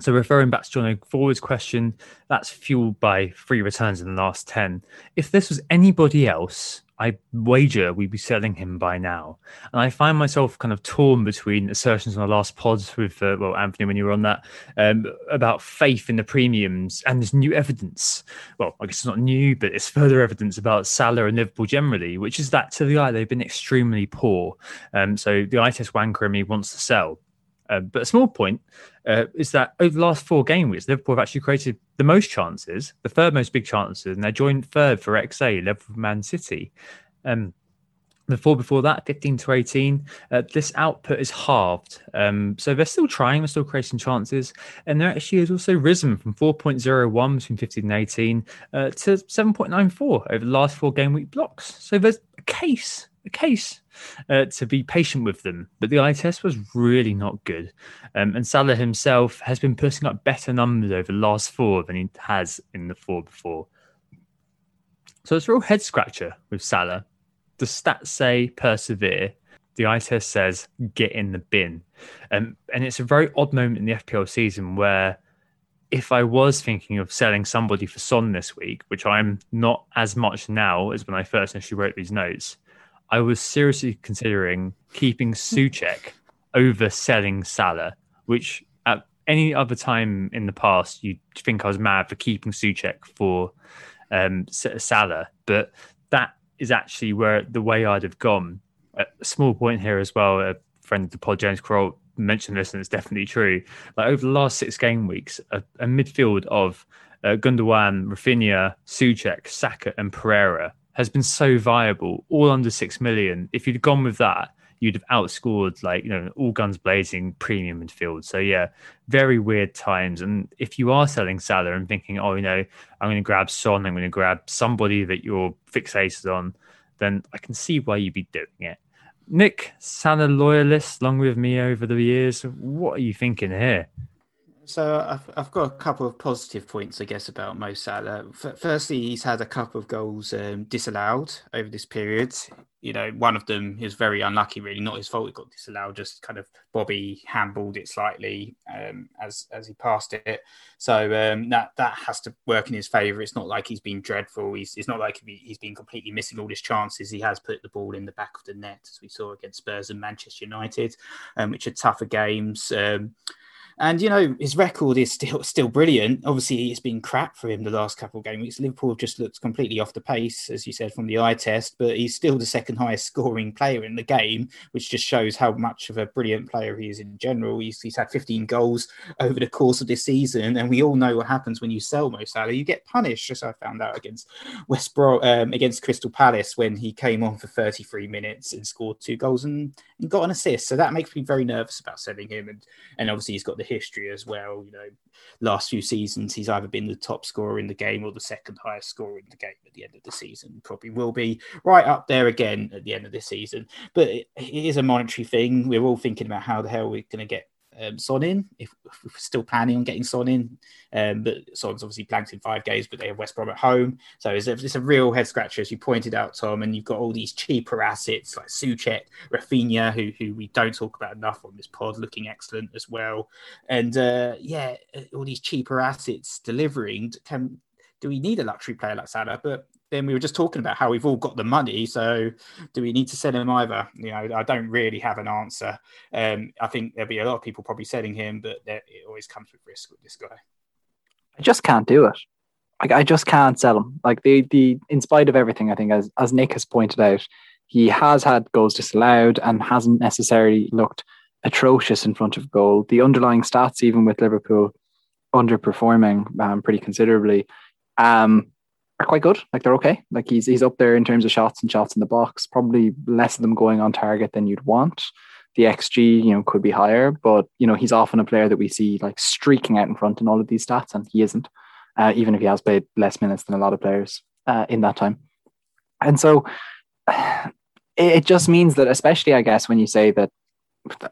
So referring back to John Forward's question, that's fueled by three returns in the last 10. If this was anybody else, I wager we'd be selling him by now. And I find myself kind of torn between assertions on the last pods with, uh, well, Anthony, when you were on that, um, about faith in the premiums and there's new evidence. Well, I guess it's not new, but it's further evidence about Salah and Liverpool generally, which is that to the eye, they've been extremely poor. Um, so the test wanker in me wants to sell. Uh, but a small point uh, is that over the last four game weeks, Liverpool have actually created the most chances, the third most big chances, and they're joined third for XA, level with Man City. Um, the four before that, 15 to 18, uh, this output is halved. Um, so they're still trying, they're still creating chances. And there actually has also risen from 4.01 between 15 and 18 uh, to 7.94 over the last four game week blocks. So there's a case a case uh, to be patient with them. But the eye test was really not good. Um, and Salah himself has been putting up better numbers over the last four than he has in the four before. So it's a real head scratcher with Salah. The stats say persevere. The eye test says get in the bin. Um, and it's a very odd moment in the FPL season where if I was thinking of selling somebody for Son this week, which I'm not as much now as when I first initially wrote these notes, I was seriously considering keeping Soucek over selling Salah, which at any other time in the past you'd think I was mad for keeping Soucek for um, Salah, but that is actually where the way I'd have gone. A small point here as well. A friend of the pod, James Kroll, mentioned this, and it's definitely true. Like over the last six game weeks, a, a midfield of uh, Gundogan, Raphinha, Soucek, Saka, and Pereira has been so viable, all under six million. If you'd gone with that, you'd have outscored like you know all guns blazing premium midfield. So yeah, very weird times. And if you are selling Salah and thinking, oh, you know, I'm going to grab Son, I'm going to grab somebody that you're fixated on, then I can see why you'd be doing it. Nick, Salah loyalist, long with me over the years, what are you thinking here? So I've, I've got a couple of positive points, I guess, about Mo Salah. F- firstly, he's had a couple of goals um, disallowed over this period. You know, one of them is very unlucky, really, not his fault. It got disallowed. Just kind of Bobby handballed it slightly um, as as he passed it. So um, that that has to work in his favour. It's not like he's been dreadful. He's it's not like he's been completely missing all his chances. He has put the ball in the back of the net, as we saw against Spurs and Manchester United, um, which are tougher games. And you know his record is still still brilliant. Obviously, it's been crap for him the last couple of game weeks. Liverpool just looked completely off the pace, as you said from the eye test. But he's still the second highest scoring player in the game, which just shows how much of a brilliant player he is in general. He's, he's had 15 goals over the course of this season, and we all know what happens when you sell Mo Salah. You get punished, as I found out against West Brom um, against Crystal Palace when he came on for 33 minutes and scored two goals and and got an assist. So that makes me very nervous about selling him. And and obviously he's got the history as well. You know, last few seasons he's either been the top scorer in the game or the second highest scorer in the game at the end of the season. Probably will be right up there again at the end of the season. But it, it is a monetary thing. We're all thinking about how the hell we're going to get um, Son in if, if, we're still planning on getting Son in. Um, but Son's obviously blanked in five games, but they have West Brom at home. So it's a, it's a real head scratcher, as you pointed out, Tom. And you've got all these cheaper assets like Soucek, Raphinha, who, who we don't talk about enough on this pod, looking excellent as well. And uh, yeah, all these cheaper assets delivering. Can do we need a luxury player like Salah? But then we were just talking about how we've all got the money. So do we need to sell him either? You know, I don't really have an answer. Um, I think there'll be a lot of people probably selling him, but it always comes with risk with this guy. I just can't do it. Like I just can't sell him. Like the the in spite of everything, I think as as Nick has pointed out, he has had goals disallowed and hasn't necessarily looked atrocious in front of goal. The underlying stats, even with Liverpool underperforming um, pretty considerably, um, are quite good. Like they're okay. Like he's he's up there in terms of shots and shots in the box. Probably less of them going on target than you'd want. The XG, you know, could be higher, but you know he's often a player that we see like streaking out in front in all of these stats, and he isn't. Uh, even if he has played less minutes than a lot of players uh, in that time, and so it, it just means that, especially I guess when you say that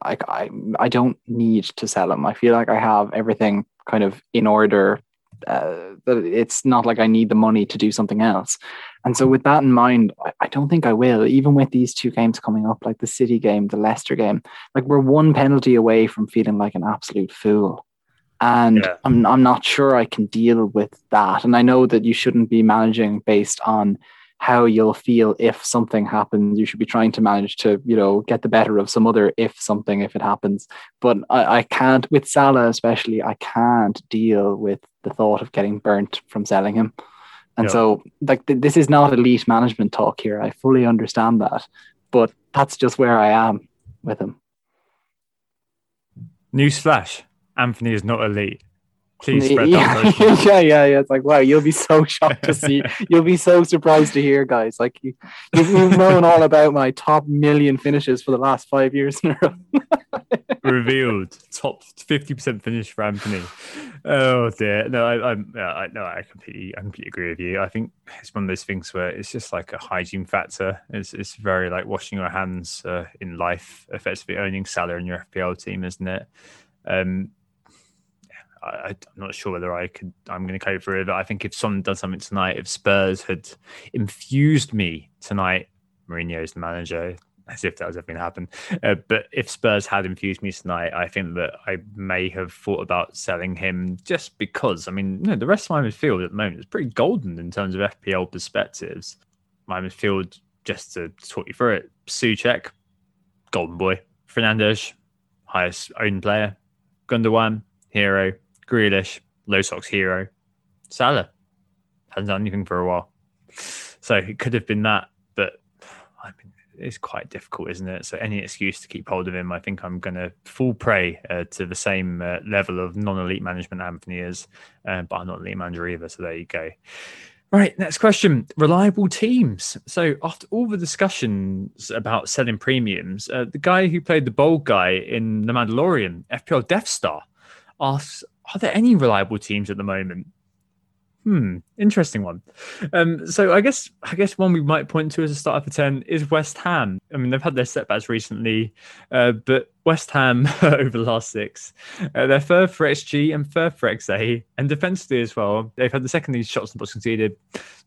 like I I don't need to sell him. I feel like I have everything kind of in order uh, that it's not like I need the money to do something else. And so, with that in mind, I, I, don't think I will. Even with these two games coming up, like the City game, the Leicester game, like we're one penalty away from feeling like an absolute fool. And yeah. I'm I'm not sure I can deal with that. And I know that you shouldn't be managing based on how you'll feel if something happens. You should be trying to manage to, you know, get the better of some other if something if it happens. But I, I can't with Salah especially. I can't deal with the thought of getting burnt from selling him. And yeah. so, like, th- this is not elite management talk here. I fully understand that, but that's just where I am with him. Newsflash: Anthony is not elite. Please spread yeah, yeah, yeah, yeah. It's like wow, you'll be so shocked to see. you'll be so surprised to hear, guys. Like you, you've, you've known all about my top million finishes for the last five years in a row. Revealed top fifty percent finish for Anthony. Oh dear, no, I, I, no, I completely, I completely agree with you. I think it's one of those things where it's just like a hygiene factor. It's, it's very like washing your hands uh, in life, effectively owning Salah in your FPL team, isn't it? Um, I, am not sure whether I could. I'm going to go for it. I think if someone does something tonight, if Spurs had infused me tonight, Mourinho is the manager, as if that was ever going to happen. Uh, but if Spurs had infused me tonight, I think that I may have thought about selling him just because. I mean, the rest of my midfield at the moment is pretty golden in terms of FPL perspectives. My midfield, just to talk you through it, Soucek, golden boy, Fernandes, highest owned player, Gundogan, hero, Grealish, low socks hero, Salah hasn't done anything for a while. So it could have been that, but I mean, it's quite difficult, isn't it? So any excuse to keep hold of him, I think I'm going to fall prey uh, to the same uh, level of non-elite management Anthony is, uh, but I'm not elite manager either. So there you go. Right, next question. Reliable teams. So after all the discussions about selling premiums, uh, the guy who played the bold guy in The Mandalorian, FPL Death Star, asks, are there any reliable teams at the moment? Hmm, interesting one. Um, so I guess I guess one we might point to as a starter for ten is West Ham. I mean, they've had their setbacks recently, uh, but West Ham over the last six, uh, they're third for XG and third for XA, and defensively as well. They've had the second least shots the box conceded,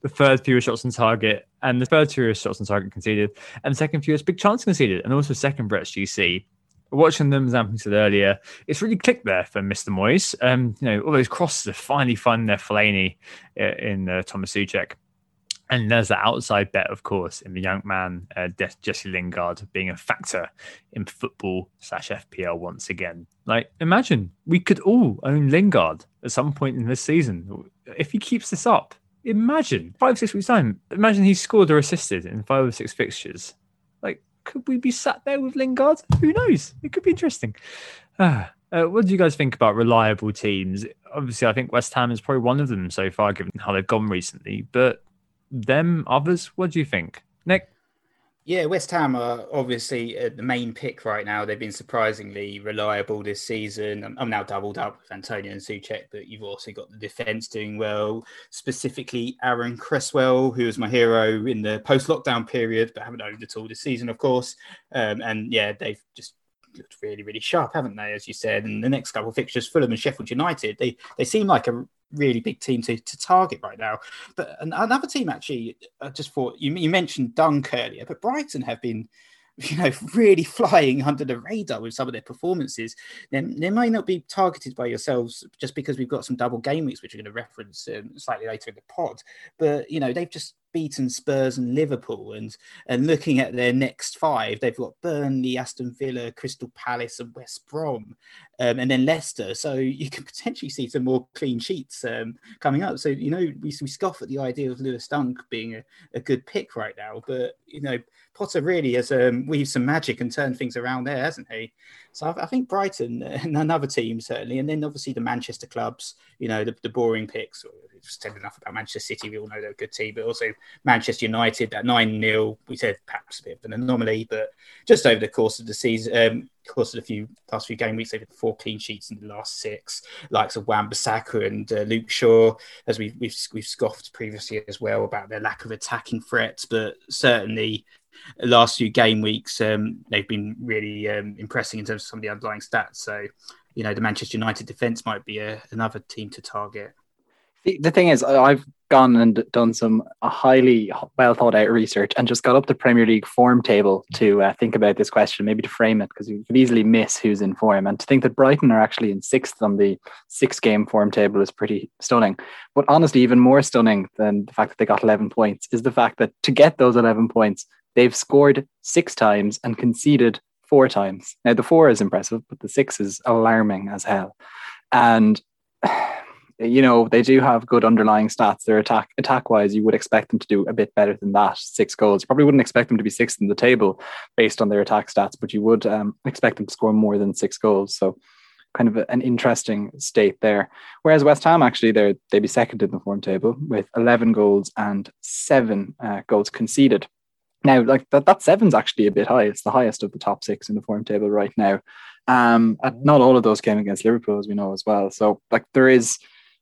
the third fewest shots on target, and the third fewest shots on target conceded, and the second fewest big chance conceded, and also second for XGC watching them, as Anthony said earlier, it's really clicked there for Mr. Moyes. Um, you know, all those crosses are finally finding their Fellaini uh, in uh, Thomas Soucek. And there's that outside bet, of course, in the young man, uh, Jesse Lingard, being a factor in football slash FPL once again. Like, imagine we could all own Lingard at some point in this season. If he keeps this up, imagine five, six weeks' time, imagine he scored or assisted in five or six fixtures could we be sat there with Lingard? Who knows? It could be interesting. Uh, uh, what do you guys think about reliable teams? Obviously, I think West Ham is probably one of them so far, given how they've gone recently. But them others, what do you think, Nick? Yeah, West Ham are obviously uh, the main pick right now. They've been surprisingly reliable this season. I'm, now doubled up with Antonio and Soucek, but you've also got the defence doing well. Specifically, Aaron Cresswell, who was my hero in the post-lockdown period, but haven't owned at all this season, of course. Um, and yeah, they've just looked really, really sharp, haven't they? As you said, and the next couple of fixtures, Fulham and Sheffield United, they they seem like a really big team to, to target right now. But another team, actually, I just thought you, you mentioned Dunk earlier, but Brighton have been you know, really flying under the radar with some of their performances, then they might not be targeted by yourselves just because we've got some double game weeks, which we're going to reference um, slightly later in the pod. But you know, they've just beaten Spurs and Liverpool, and and looking at their next five, they've got Burnley, Aston Villa, Crystal Palace, and West Brom, um, and then Leicester. So you can potentially see some more clean sheets um, coming up. So you know, we, we scoff at the idea of Lewis Dunk being a, a good pick right now, but you know, Potter really has um, weaved some magic and turned things around there, hasn't he? So I, I think Brighton and another team certainly, and then obviously the Manchester clubs, you know, the, the boring picks. We've said enough about Manchester City. We all know they're a good team, but also Manchester United at nine 0 We said perhaps a bit of an anomaly, but just over the course of the season, um, course of the few last few game weeks, they've had four clean sheets in the last six, likes of Wan-Bissaka and uh, Luke Shaw, as we've, we've we've scoffed previously as well about their lack of attacking threats, but certainly last few game weeks, um, they've been really um, impressing in terms of some of the underlying stats. So, you know, the Manchester United defence might be a, another team to target. The, the thing is, I've gone and done some highly well thought out research and just got up the Premier League form table to uh, think about this question, maybe to frame it, because you could easily miss who's in form. And to think that Brighton are actually in sixth on the six game form table is pretty stunning. But honestly, even more stunning than the fact that they got 11 points is the fact that to get those 11 points, they've scored six times and conceded four times. Now, the four is impressive, but the six is alarming as hell. And, you know, they do have good underlying stats. Their attack, attack wise, you would expect them to do a bit better than that. Six goals. You probably wouldn't expect them to be sixth in the table based on their attack stats, but you would um, expect them to score more than six goals. So, kind of an interesting state there. Whereas West Ham actually they they'd be second in the form table with 11 goals and seven uh, goals conceded. Now, like that, that seven's actually a bit high. It's the highest of the top six in the form table right now. Um, not all of those came against Liverpool, as we know as well. So, like, there is,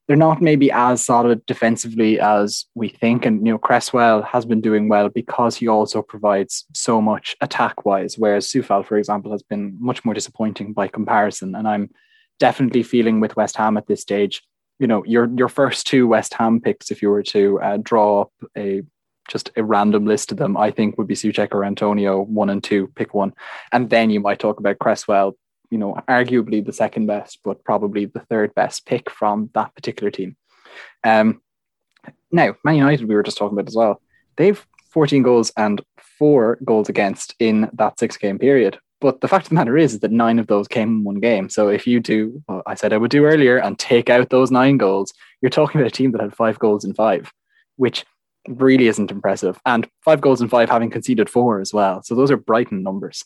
they're not maybe as solid defensively as we think. And you know, Cresswell has been doing well because he also provides so much attack wise. Whereas Coufal, for example, has been much more disappointing by comparison. And I'm definitely feeling with West Ham at this stage. You know, your your first two West Ham picks, if you were to uh, draw up a just a random list of them, I think would be Soucek or Antonio, one and two, pick one. And then you might talk about Cresswell, you know, arguably the second best, but probably the third best pick from that particular team. Um, now, Man United, we were just talking about as well. They've 14 goals and four goals against in that six game period. But the fact of the matter is, is that nine of those came in one game. So if you do what I said I would do earlier and take out those nine goals, you're talking about a team that had five goals in five, which really isn't impressive. And five goals in five having conceded four as well. So those are Brighton numbers.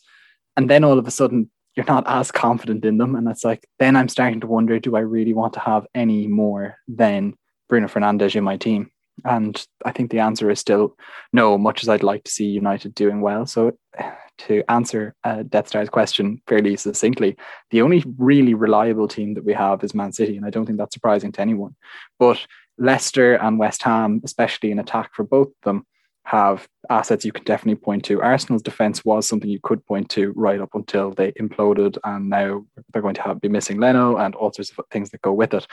And then all of a sudden, you're not as confident in them. And that's like, then I'm starting to wonder do I really want to have any more than Bruno Fernandes in my team? And I think the answer is still no, much as I'd like to see United doing well. So, to answer uh, Death Star's question fairly succinctly, the only really reliable team that we have is Man City. And I don't think that's surprising to anyone. But Leicester and West Ham, especially in attack for both of them, have assets you can definitely point to. Arsenal's defense was something you could point to right up until they imploded, and now they're going to have be missing Leno and all sorts of things that go with it,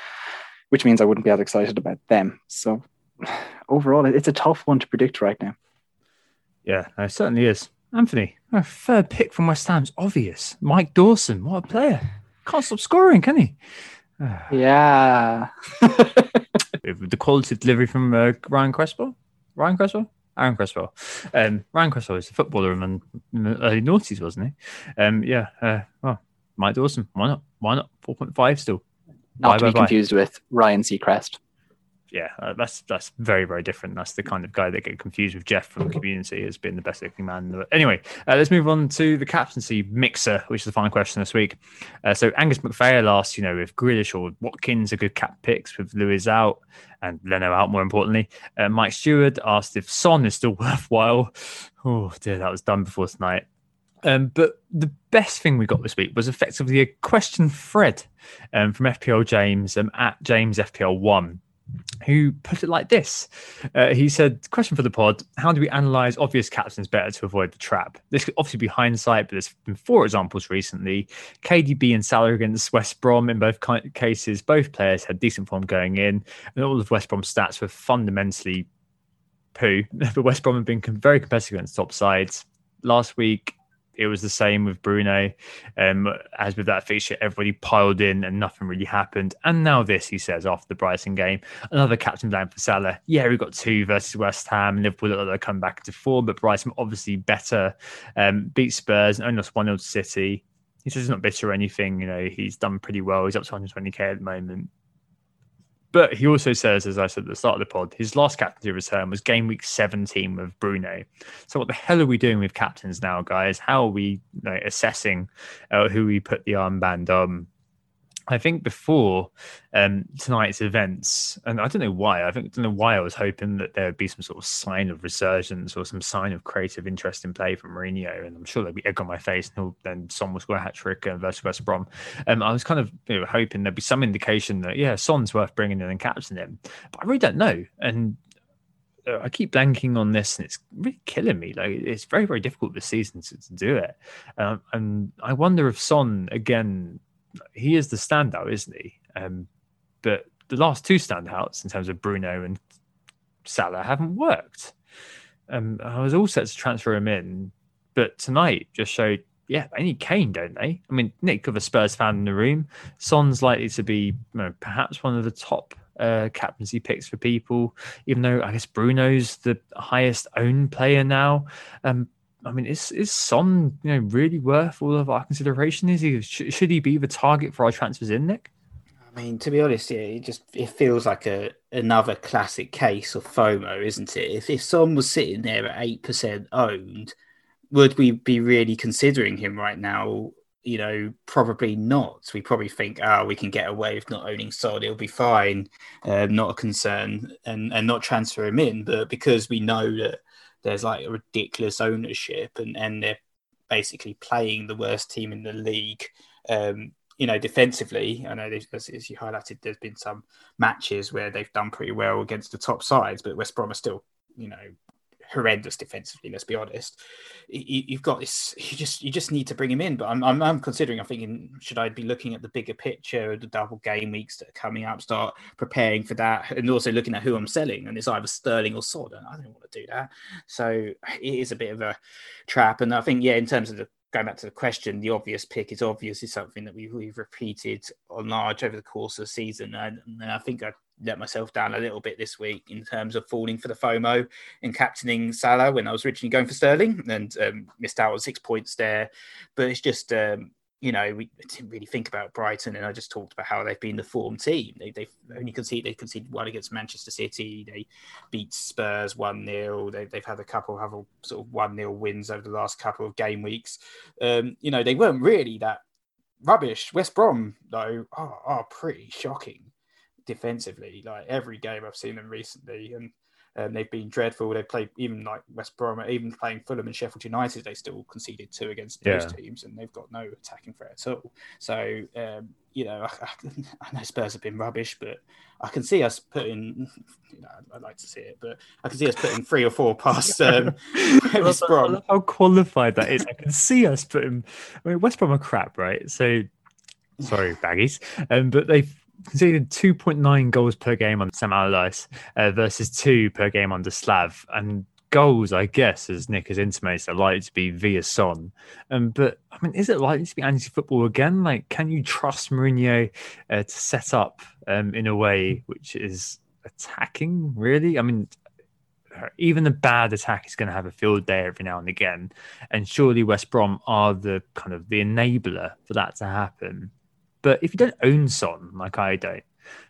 which means I wouldn't be as excited about them. So overall, it's a tough one to predict right now. Yeah, it certainly is. Anthony, our third pick from West Ham's obvious. Mike Dawson, what a player! Can't stop scoring, can he? yeah. the quality of delivery from uh, Ryan Cresswell. Ryan Cresswell? Aaron Cresswell. Um, Ryan Cresswell is a footballer in, the early noughties, wasn't he? Um, yeah. Uh, well, Mike Dawson. Why not? Why not? 4.5 still. Not bye, to be bye, confused bye. with Ryan Seacrest. Yeah, uh, that's that's very very different. That's the kind of guy that get confused with Jeff from the community as being the best looking man. Anyway, uh, let's move on to the captaincy mixer, which is the final question this week. Uh, so Angus McPhail asked, you know, if Grealish or Watkins are good cap picks with Lewis out and Leno out, more importantly. Uh, Mike Stewart asked if Son is still worthwhile. Oh dear, that was done before tonight. Um, but the best thing we got this week was effectively a question thread um, from FPL James um, at James FPL one who put it like this. Uh, he said, Question for the pod How do we analyze obvious captains better to avoid the trap? This could obviously be hindsight, but there's been four examples recently KDB and Salah against West Brom. In both cases, both players had decent form going in, and all of West Brom's stats were fundamentally poo. but West Brom have been very competitive against top sides. Last week, it was the same with Bruno. Um, as with that fixture, everybody piled in and nothing really happened. And now this, he says, after the Brighton game, another captain down for Salah. Yeah, we got two versus West Ham. Liverpool look like they come back to four, but Brighton obviously better. Um, beat Spurs and only lost 1 0 to City. He says he's not bitter or anything. You know, he's done pretty well. He's up to 120k at the moment. But he also says, as I said at the start of the pod, his last captaincy return was game week 17 with Bruno. So what the hell are we doing with captains now, guys? How are we you know, assessing uh, who we put the armband on? I think before um, tonight's events, and I don't know why. I think I don't know why I was hoping that there would be some sort of sign of resurgence or some sign of creative interest in play from Mourinho, and I'm sure there'd be egg on my face, and then Son will score a hat trick uh, versus West Brom. Um, I was kind of you know, hoping there'd be some indication that yeah, Son's worth bringing in and captaining him, but I really don't know. And uh, I keep blanking on this, and it's really killing me. Like it's very, very difficult this season to, to do it. Um, and I wonder if Son again he is the standout, isn't he? Um, but the last two standouts in terms of Bruno and Salah haven't worked. Um, I was all set to transfer him in, but tonight just showed, yeah, they need Kane, don't they? I mean, Nick of a Spurs fan in the room. Son's likely to be you know, perhaps one of the top uh, captaincy picks for people, even though I guess Bruno's the highest owned player now. Um, I mean, is is Son you know really worth all of our consideration? Is he sh- should he be the target for our transfers in Nick? I mean, to be honest, yeah, it just it feels like a another classic case of FOMO, isn't it? If if Son was sitting there at eight percent owned, would we be really considering him right now? You know, probably not. We probably think, oh, we can get away with not owning Son; it'll be fine, um, not a concern, and and not transfer him in. But because we know that there's like a ridiculous ownership and, and they're basically playing the worst team in the league. Um, you know, defensively, I know as, as, you highlighted, there's been some matches where they've done pretty well against the top sides, but West Brom are still, you know, horrendous defensively. Let's be honest. You, have got this. You just you just need to bring him in. But I'm, I'm, I'm considering. I'm thinking, should I be looking at the bigger picture, of the double game weeks that are coming up, start preparing for that, and also looking at who I'm selling. And it's either Sterling or Son. I don't want to do that. So it is a bit of a trap. And I think yeah, in terms of the going back to the question, the obvious pick is obviously something that we've, we've repeated on large over the course of the season. And, and I think I let myself down a little bit this week in terms of falling for the FOMO and captaining Salah when I was originally going for Sterling and um, missed out on six points there. But it's just, um, you know, we didn't really think about Brighton, and I just talked about how they've been the form team. They, they've only conceded they conceded one against Manchester City. They beat Spurs one 0 they, They've had a couple of sort of one 0 wins over the last couple of game weeks. Um, you know, they weren't really that rubbish. West Brom though are, are pretty shocking defensively. Like every game I've seen them recently, and um, they've been dreadful. They played even like West Brom, even playing Fulham and Sheffield United, they still conceded two against those yeah. teams, and they've got no attacking threat at all. So um, you know, I, I, know Spurs have been rubbish, but I can see us putting. You know, I'd like to see it, but I can see us putting three or four past um, West Brom. how qualified that is. I can see us putting. I mean, West Brom are crap, right? So sorry, baggies, um, but they've conceded 2.9 goals per game on Sam Allardyce uh, versus two per game under Slav. And goals, I guess, as Nick has intimated, are likely to be via Son. Um, but I mean, is it likely to be anti-football again? Like, can you trust Mourinho uh, to set up um, in a way which is attacking? Really, I mean. Even the bad attack is going to have a field day every now and again, and surely West Brom are the kind of the enabler for that to happen. But if you don't own Son, like I don't,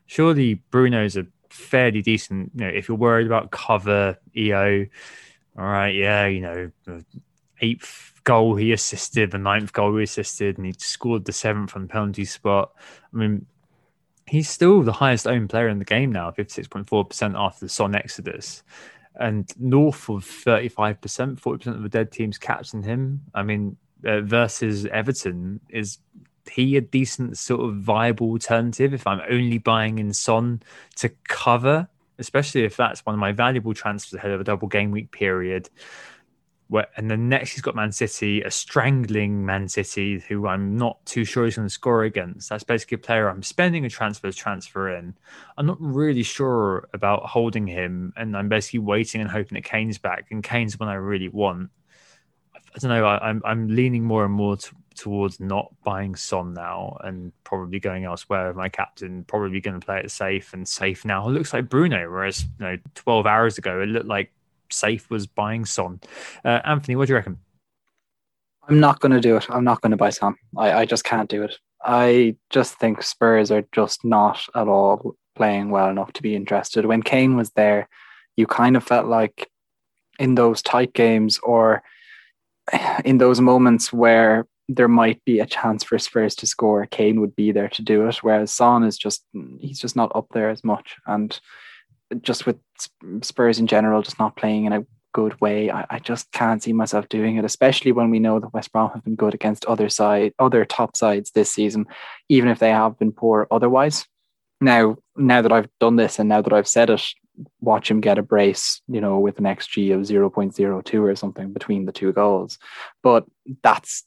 surely Bruno's a fairly decent. You know, if you're worried about cover EO, all right, yeah, you know, eighth goal he assisted, the ninth goal he assisted, and he scored the seventh from the penalty spot. I mean, he's still the highest owned player in the game now, 56.4% after the Son Exodus. And north of 35%, 40% of the dead teams captain him. I mean, uh, versus Everton, is he a decent sort of viable alternative if I'm only buying in Son to cover, especially if that's one of my valuable transfers ahead of a double game week period? Where, and then next he's got Man City, a strangling Man City who I'm not too sure he's going to score against. That's basically a player I'm spending a transfer to transfer in. I'm not really sure about holding him, and I'm basically waiting and hoping that Kane's back. And Kane's one I really want. I don't know. I, am I'm, I'm leaning more and more to, towards not buying Son now and probably going elsewhere. with My captain probably going to play it safe and safe now. It looks like Bruno, whereas you know 12 hours ago it looked like safe was buying Son. Uh, Anthony, what do you reckon? I'm not going to do it. I'm not going to buy Son. I, I just can't do it. I just think Spurs are just not at all playing well enough to be interested. When Kane was there, you kind of felt like in those tight games or in those moments where there might be a chance for Spurs to score, Kane would be there to do it. Whereas Son is just he's just not up there as much. And just with Spurs in general, just not playing in a good way. I, I, just can't see myself doing it, especially when we know that West Brom have been good against other side, other top sides this season, even if they have been poor otherwise. Now, now that I've done this and now that I've said it, watch him get a brace, you know, with an XG of 0.02 or something between the two goals. But that's,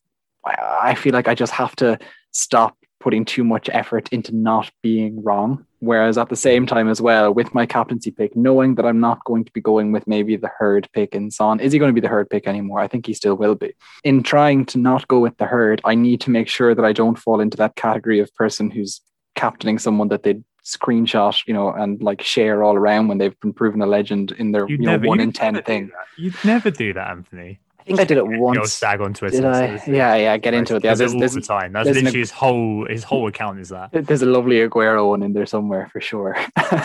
I feel like I just have to stop putting too much effort into not being wrong. Whereas at the same time as well, with my captaincy pick, knowing that I'm not going to be going with maybe the herd pick and so on, is he going to be the herd pick anymore? I think he still will be. In trying to not go with the herd, I need to make sure that I don't fall into that category of person who's captaining someone that they'd screenshot, you know, and like share all around when they've been proven a legend in their you know, one in ten thing. You'd never do that, Anthony. I think I did it once. Stag on Twitter. Did I? Yeah, yeah. Get into it. Yeah, there's, there's, all the time. That's literally an, his whole his whole account is that. There's a lovely Aguero one in there somewhere for sure.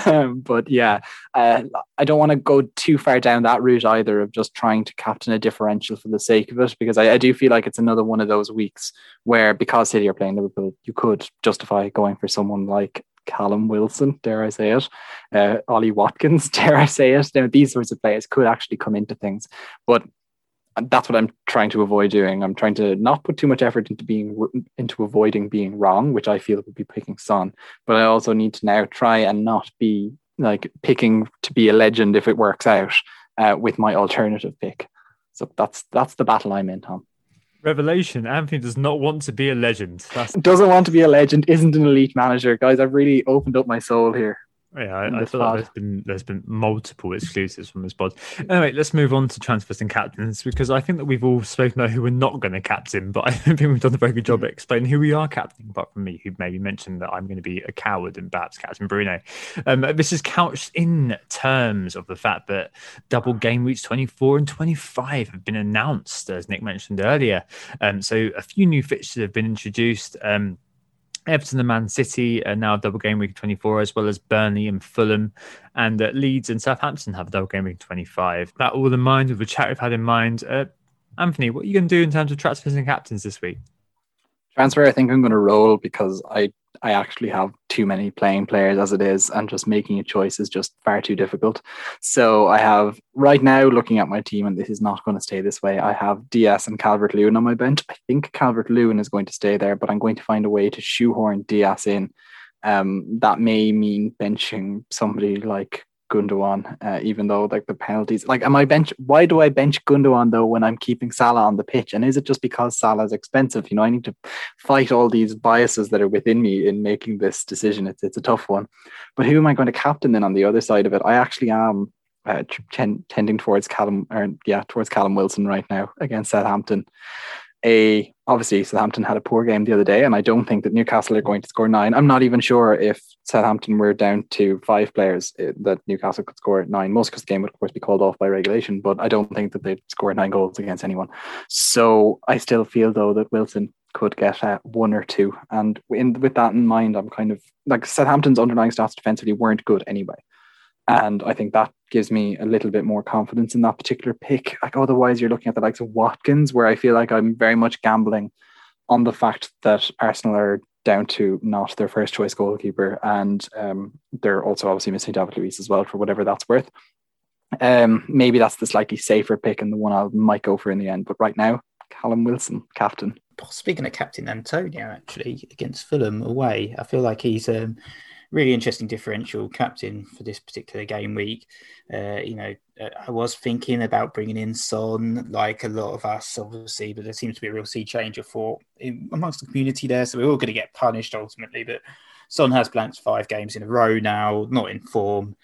but yeah, uh, I don't want to go too far down that route either of just trying to captain a differential for the sake of it because I, I do feel like it's another one of those weeks where because City are playing Liverpool, you could justify going for someone like Callum Wilson, dare I say it, uh, Ollie Watkins, dare I say it. Now, these sorts of players could actually come into things, but that's what I'm trying to avoid doing. I'm trying to not put too much effort into being into avoiding being wrong, which I feel would be picking Son. But I also need to now try and not be like picking to be a legend if it works out uh, with my alternative pick. So that's that's the battle I'm in, Tom. Revelation. Anthony does not want to be a legend. That's... Doesn't want to be a legend. Isn't an elite manager, guys. I've really opened up my soul here. Yeah, I, I feel like there's been there's been multiple exclusives from this pod. Anyway, let's move on to transfers and captains because I think that we've all spoken about who we're not going to captain, but I don't think we've done a very good job at explaining who we are captaining, apart from me, who maybe mentioned that I'm going to be a coward and perhaps captain Bruno. Um, this is couched in terms of the fact that double game weeks 24 and 25 have been announced, as Nick mentioned earlier. Um, so a few new fixtures have been introduced. Um, Everton and Man City are now double game week 24, as well as Burnley and Fulham. And uh, Leeds and Southampton have double game week 25. That all in mind, with the chat we've had in mind. Uh, Anthony, what are you going to do in terms of transfers and captains this week? Transfer, I think I'm going to roll because I I actually have too many playing players as it is, and just making a choice is just far too difficult. So I have right now looking at my team, and this is not going to stay this way. I have Dias and Calvert Lewin on my bench. I think Calvert Lewin is going to stay there, but I'm going to find a way to shoehorn Dias in. Um, that may mean benching somebody like Gundogan, uh, even though like the penalties, like am I bench? Why do I bench Gundogan though when I'm keeping Salah on the pitch? And is it just because Salah is expensive? You know, I need to fight all these biases that are within me in making this decision. It's it's a tough one. But who am I going to captain then on the other side of it? I actually am uh, t- tending towards Callum, or yeah, towards Callum Wilson right now against Southampton a obviously Southampton had a poor game the other day, and I don't think that Newcastle are going to score nine. I'm not even sure if Southampton were down to five players eh, that Newcastle could score nine. Most because the game would of course be called off by regulation, but I don't think that they'd score nine goals against anyone. So I still feel though that Wilson could get uh, one or two, and in, with that in mind, I'm kind of like Southampton's underlying stats defensively weren't good anyway. And I think that gives me a little bit more confidence in that particular pick. Like otherwise, you're looking at the likes of Watkins, where I feel like I'm very much gambling on the fact that Arsenal are down to not their first choice goalkeeper, and um, they're also obviously missing David Luiz as well for whatever that's worth. Um, maybe that's the slightly safer pick and the one I might go for in the end. But right now, Callum Wilson, captain. Speaking of captain Antonio, actually against Fulham away, I feel like he's um, really interesting differential captain for this particular game week. Uh, you know, uh, I was thinking about bringing in Son, like a lot of us, obviously, but there seems to be a real sea change of thought in, amongst the community there. So we're all going to get punished ultimately. But Son has blanked five games in a row now, not in form.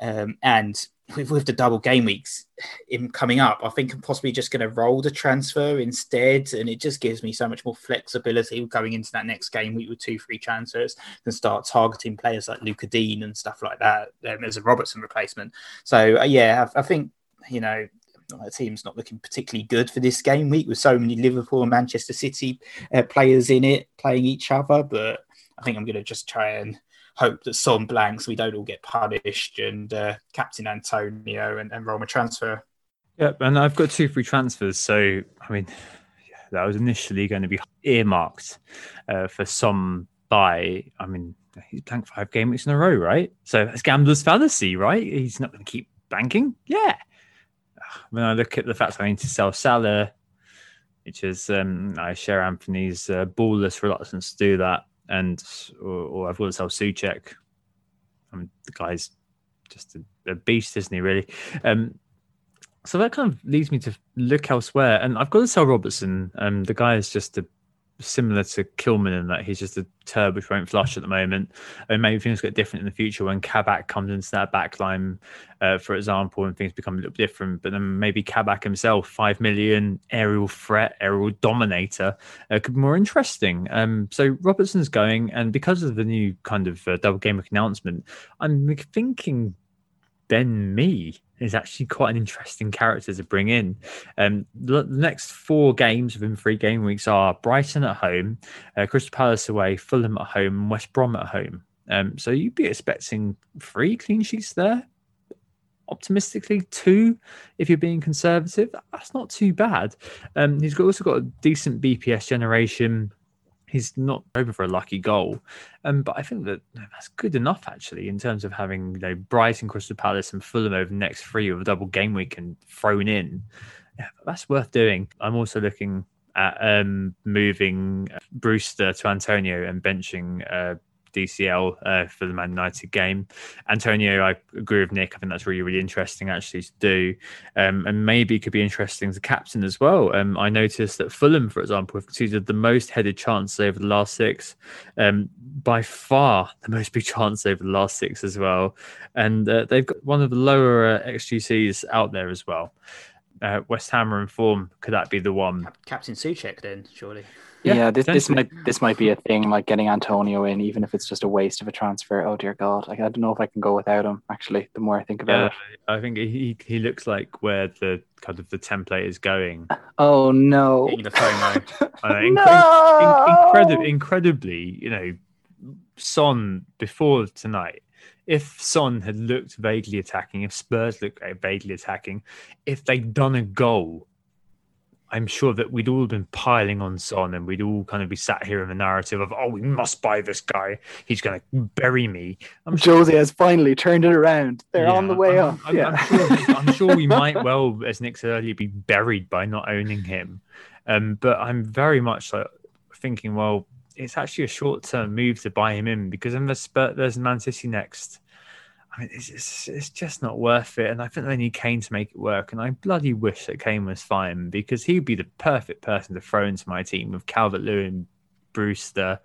Um, and with, with the double game weeks in coming up, I think I'm possibly just going to roll the transfer instead, and it just gives me so much more flexibility going into that next game week with two free transfers and start targeting players like Lucas Digne and stuff like that um, as a Robertson replacement. So uh, yeah, I, I think you know the team's not looking particularly good for this game week with so many Liverpool and Manchester City uh, players in it playing each other, but I think I'm going to just try and hope that some blanks, we don't all get punished, and uh, Captain Antonio and, and Roma transfer. Yep, and I've got two free transfers. So, I mean, that was initially going to be earmarked uh, for some buy. I mean, he's blanked five game weeks in a row, right? So that's gambler's fallacy, right? He's not going to keep banking. Yeah. When I look at the fact I need to sell Salah, which is um, I share Anthony's uh, ballless reluctance to do that and or, or I've got to sell Soucek. I mean, the guy's just a, a beast, isn't he? Really. Um, so that kind of leads me to look elsewhere, and I've got to sell Robertson. Um, the guy is just a similar to Kilman in that he's just a turb which won't flush at the moment. And maybe things get different in the future when Kabak comes into that backline, uh, for example, and things become a little different. But then maybe Kabak himself, five million aerial threat, aerial dominator, uh, could be more interesting. Um, so Robertson's going, and because of the new kind of uh, double game announcement, I'm thinking Ben Mee is actually quite an interesting character to bring in. Um, the, the, next four games within three game weeks are Brighton at home, uh, Crystal Palace away, Fulham at home, West Brom at home. Um, so you'd be expecting three clean sheets there. Optimistically, two if you're being conservative. That's not too bad. Um, he's also got a decent BPS generation he's not over for a lucky goal. Um, but I think that that's good enough actually in terms of having you know Brighton, Crystal Palace, and Fulham over the next three with a double game week and thrown in. Yeah, that's worth doing. I'm also looking at um, moving Brewster to Antonio and benching uh, DCL uh, for the Man United game. Antonio, I agree with Nick. I think that's really, really interesting actually to do. Um, and maybe it could be interesting to captain as well. Um, I noticed that Fulham, for example, have conceded the most headed chances over the last six, um, by far the most big chance over the last six as well. And uh, they've got one of the lower uh, XGCs out there as well. Uh, West Ham are in form. Could that be the one? Captain Soucek, then, surely. Yeah, yeah this, this might this might be a thing like getting Antonio in, even if it's just a waste of a transfer. Oh dear God, I, I don't know if I can go without him. Actually, the more I think about yeah, it, I think he he looks like where the kind of the template is going. Oh no! the uh, no! incredibly, incredibly, you know, Son before tonight. If Son had looked vaguely attacking, if Spurs looked vaguely attacking, if they'd done a goal I'm sure that we'd all been piling on Son and we'd all kind of be sat here in the narrative of, oh, we must buy this guy. He's going to bury me. I'm Jose has finally turned it around. They're yeah, on the way I'm, up. I'm, yeah. I'm, sure, I'm, sure, we might well, as Nick said earlier, be buried by not owning him. Um, but I'm very much like thinking, well, it's actually a short term move to buy him in because then there's, there's Man City next it's, it's, it's, just not worth it. And I think they need Kane to make it work. And I bloody wish that Kane was fine because he'd be the perfect person to throw into my team with Calvert Lewin, Brewster,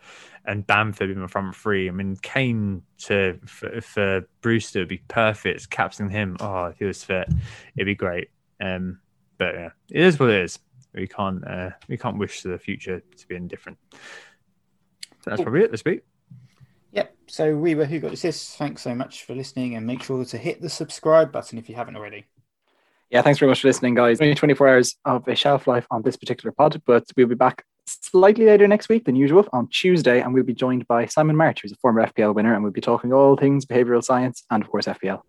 and Bamford in the front three. I mean, Kane to for, for Brewster would be perfect. Captain him, oh, if he was fit, it'd be great. Um, but yeah, it is what it is. We can't uh, we can't wish the future to be indifferent. So that's probably it this week. Yep. So we were Who Got The Assist. Thanks so much for listening and make sure to hit the subscribe button if you haven't already. Yeah, thanks very much for listening, guys. Only 24 hours of a shelf life on this particular pod, but we'll be back slightly later next week than usual on Tuesday, and we'll be joined by Simon March, who's a former FPL winner, and we'll be talking all things behavioral science and, of course, FPL.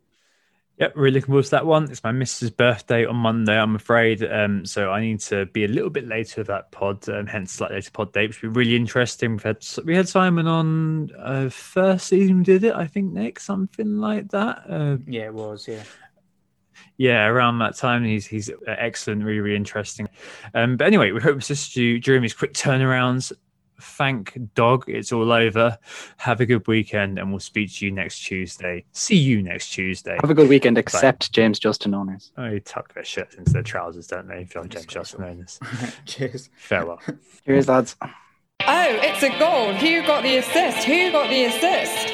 Yep, really looking forward to that one. It's my missus' birthday on Monday, I'm afraid. Um, so I need to be a little bit later with that pod, um, hence slightly later pod date, which will be really interesting. We've had we had Simon on uh, first season, did it, I think, Nick, something like that. Uh, Yeah, it was. Yeah. yeah, around that time, he's he's excellent, really, really interesting. Um, but anyway, we hope to assist you during these quick turnarounds. Thank dog, it's all over. Have a good weekend, and we'll speak to you next Tuesday. See you next Tuesday. Have a good weekend, except James Justin owners. Oh, they tuck their shirts into their trousers, don't they? If you're James Justin owners. Cheers. Farewell. Cheers, lads. Oh, it's a goal. Who got the assist? Who got the assist?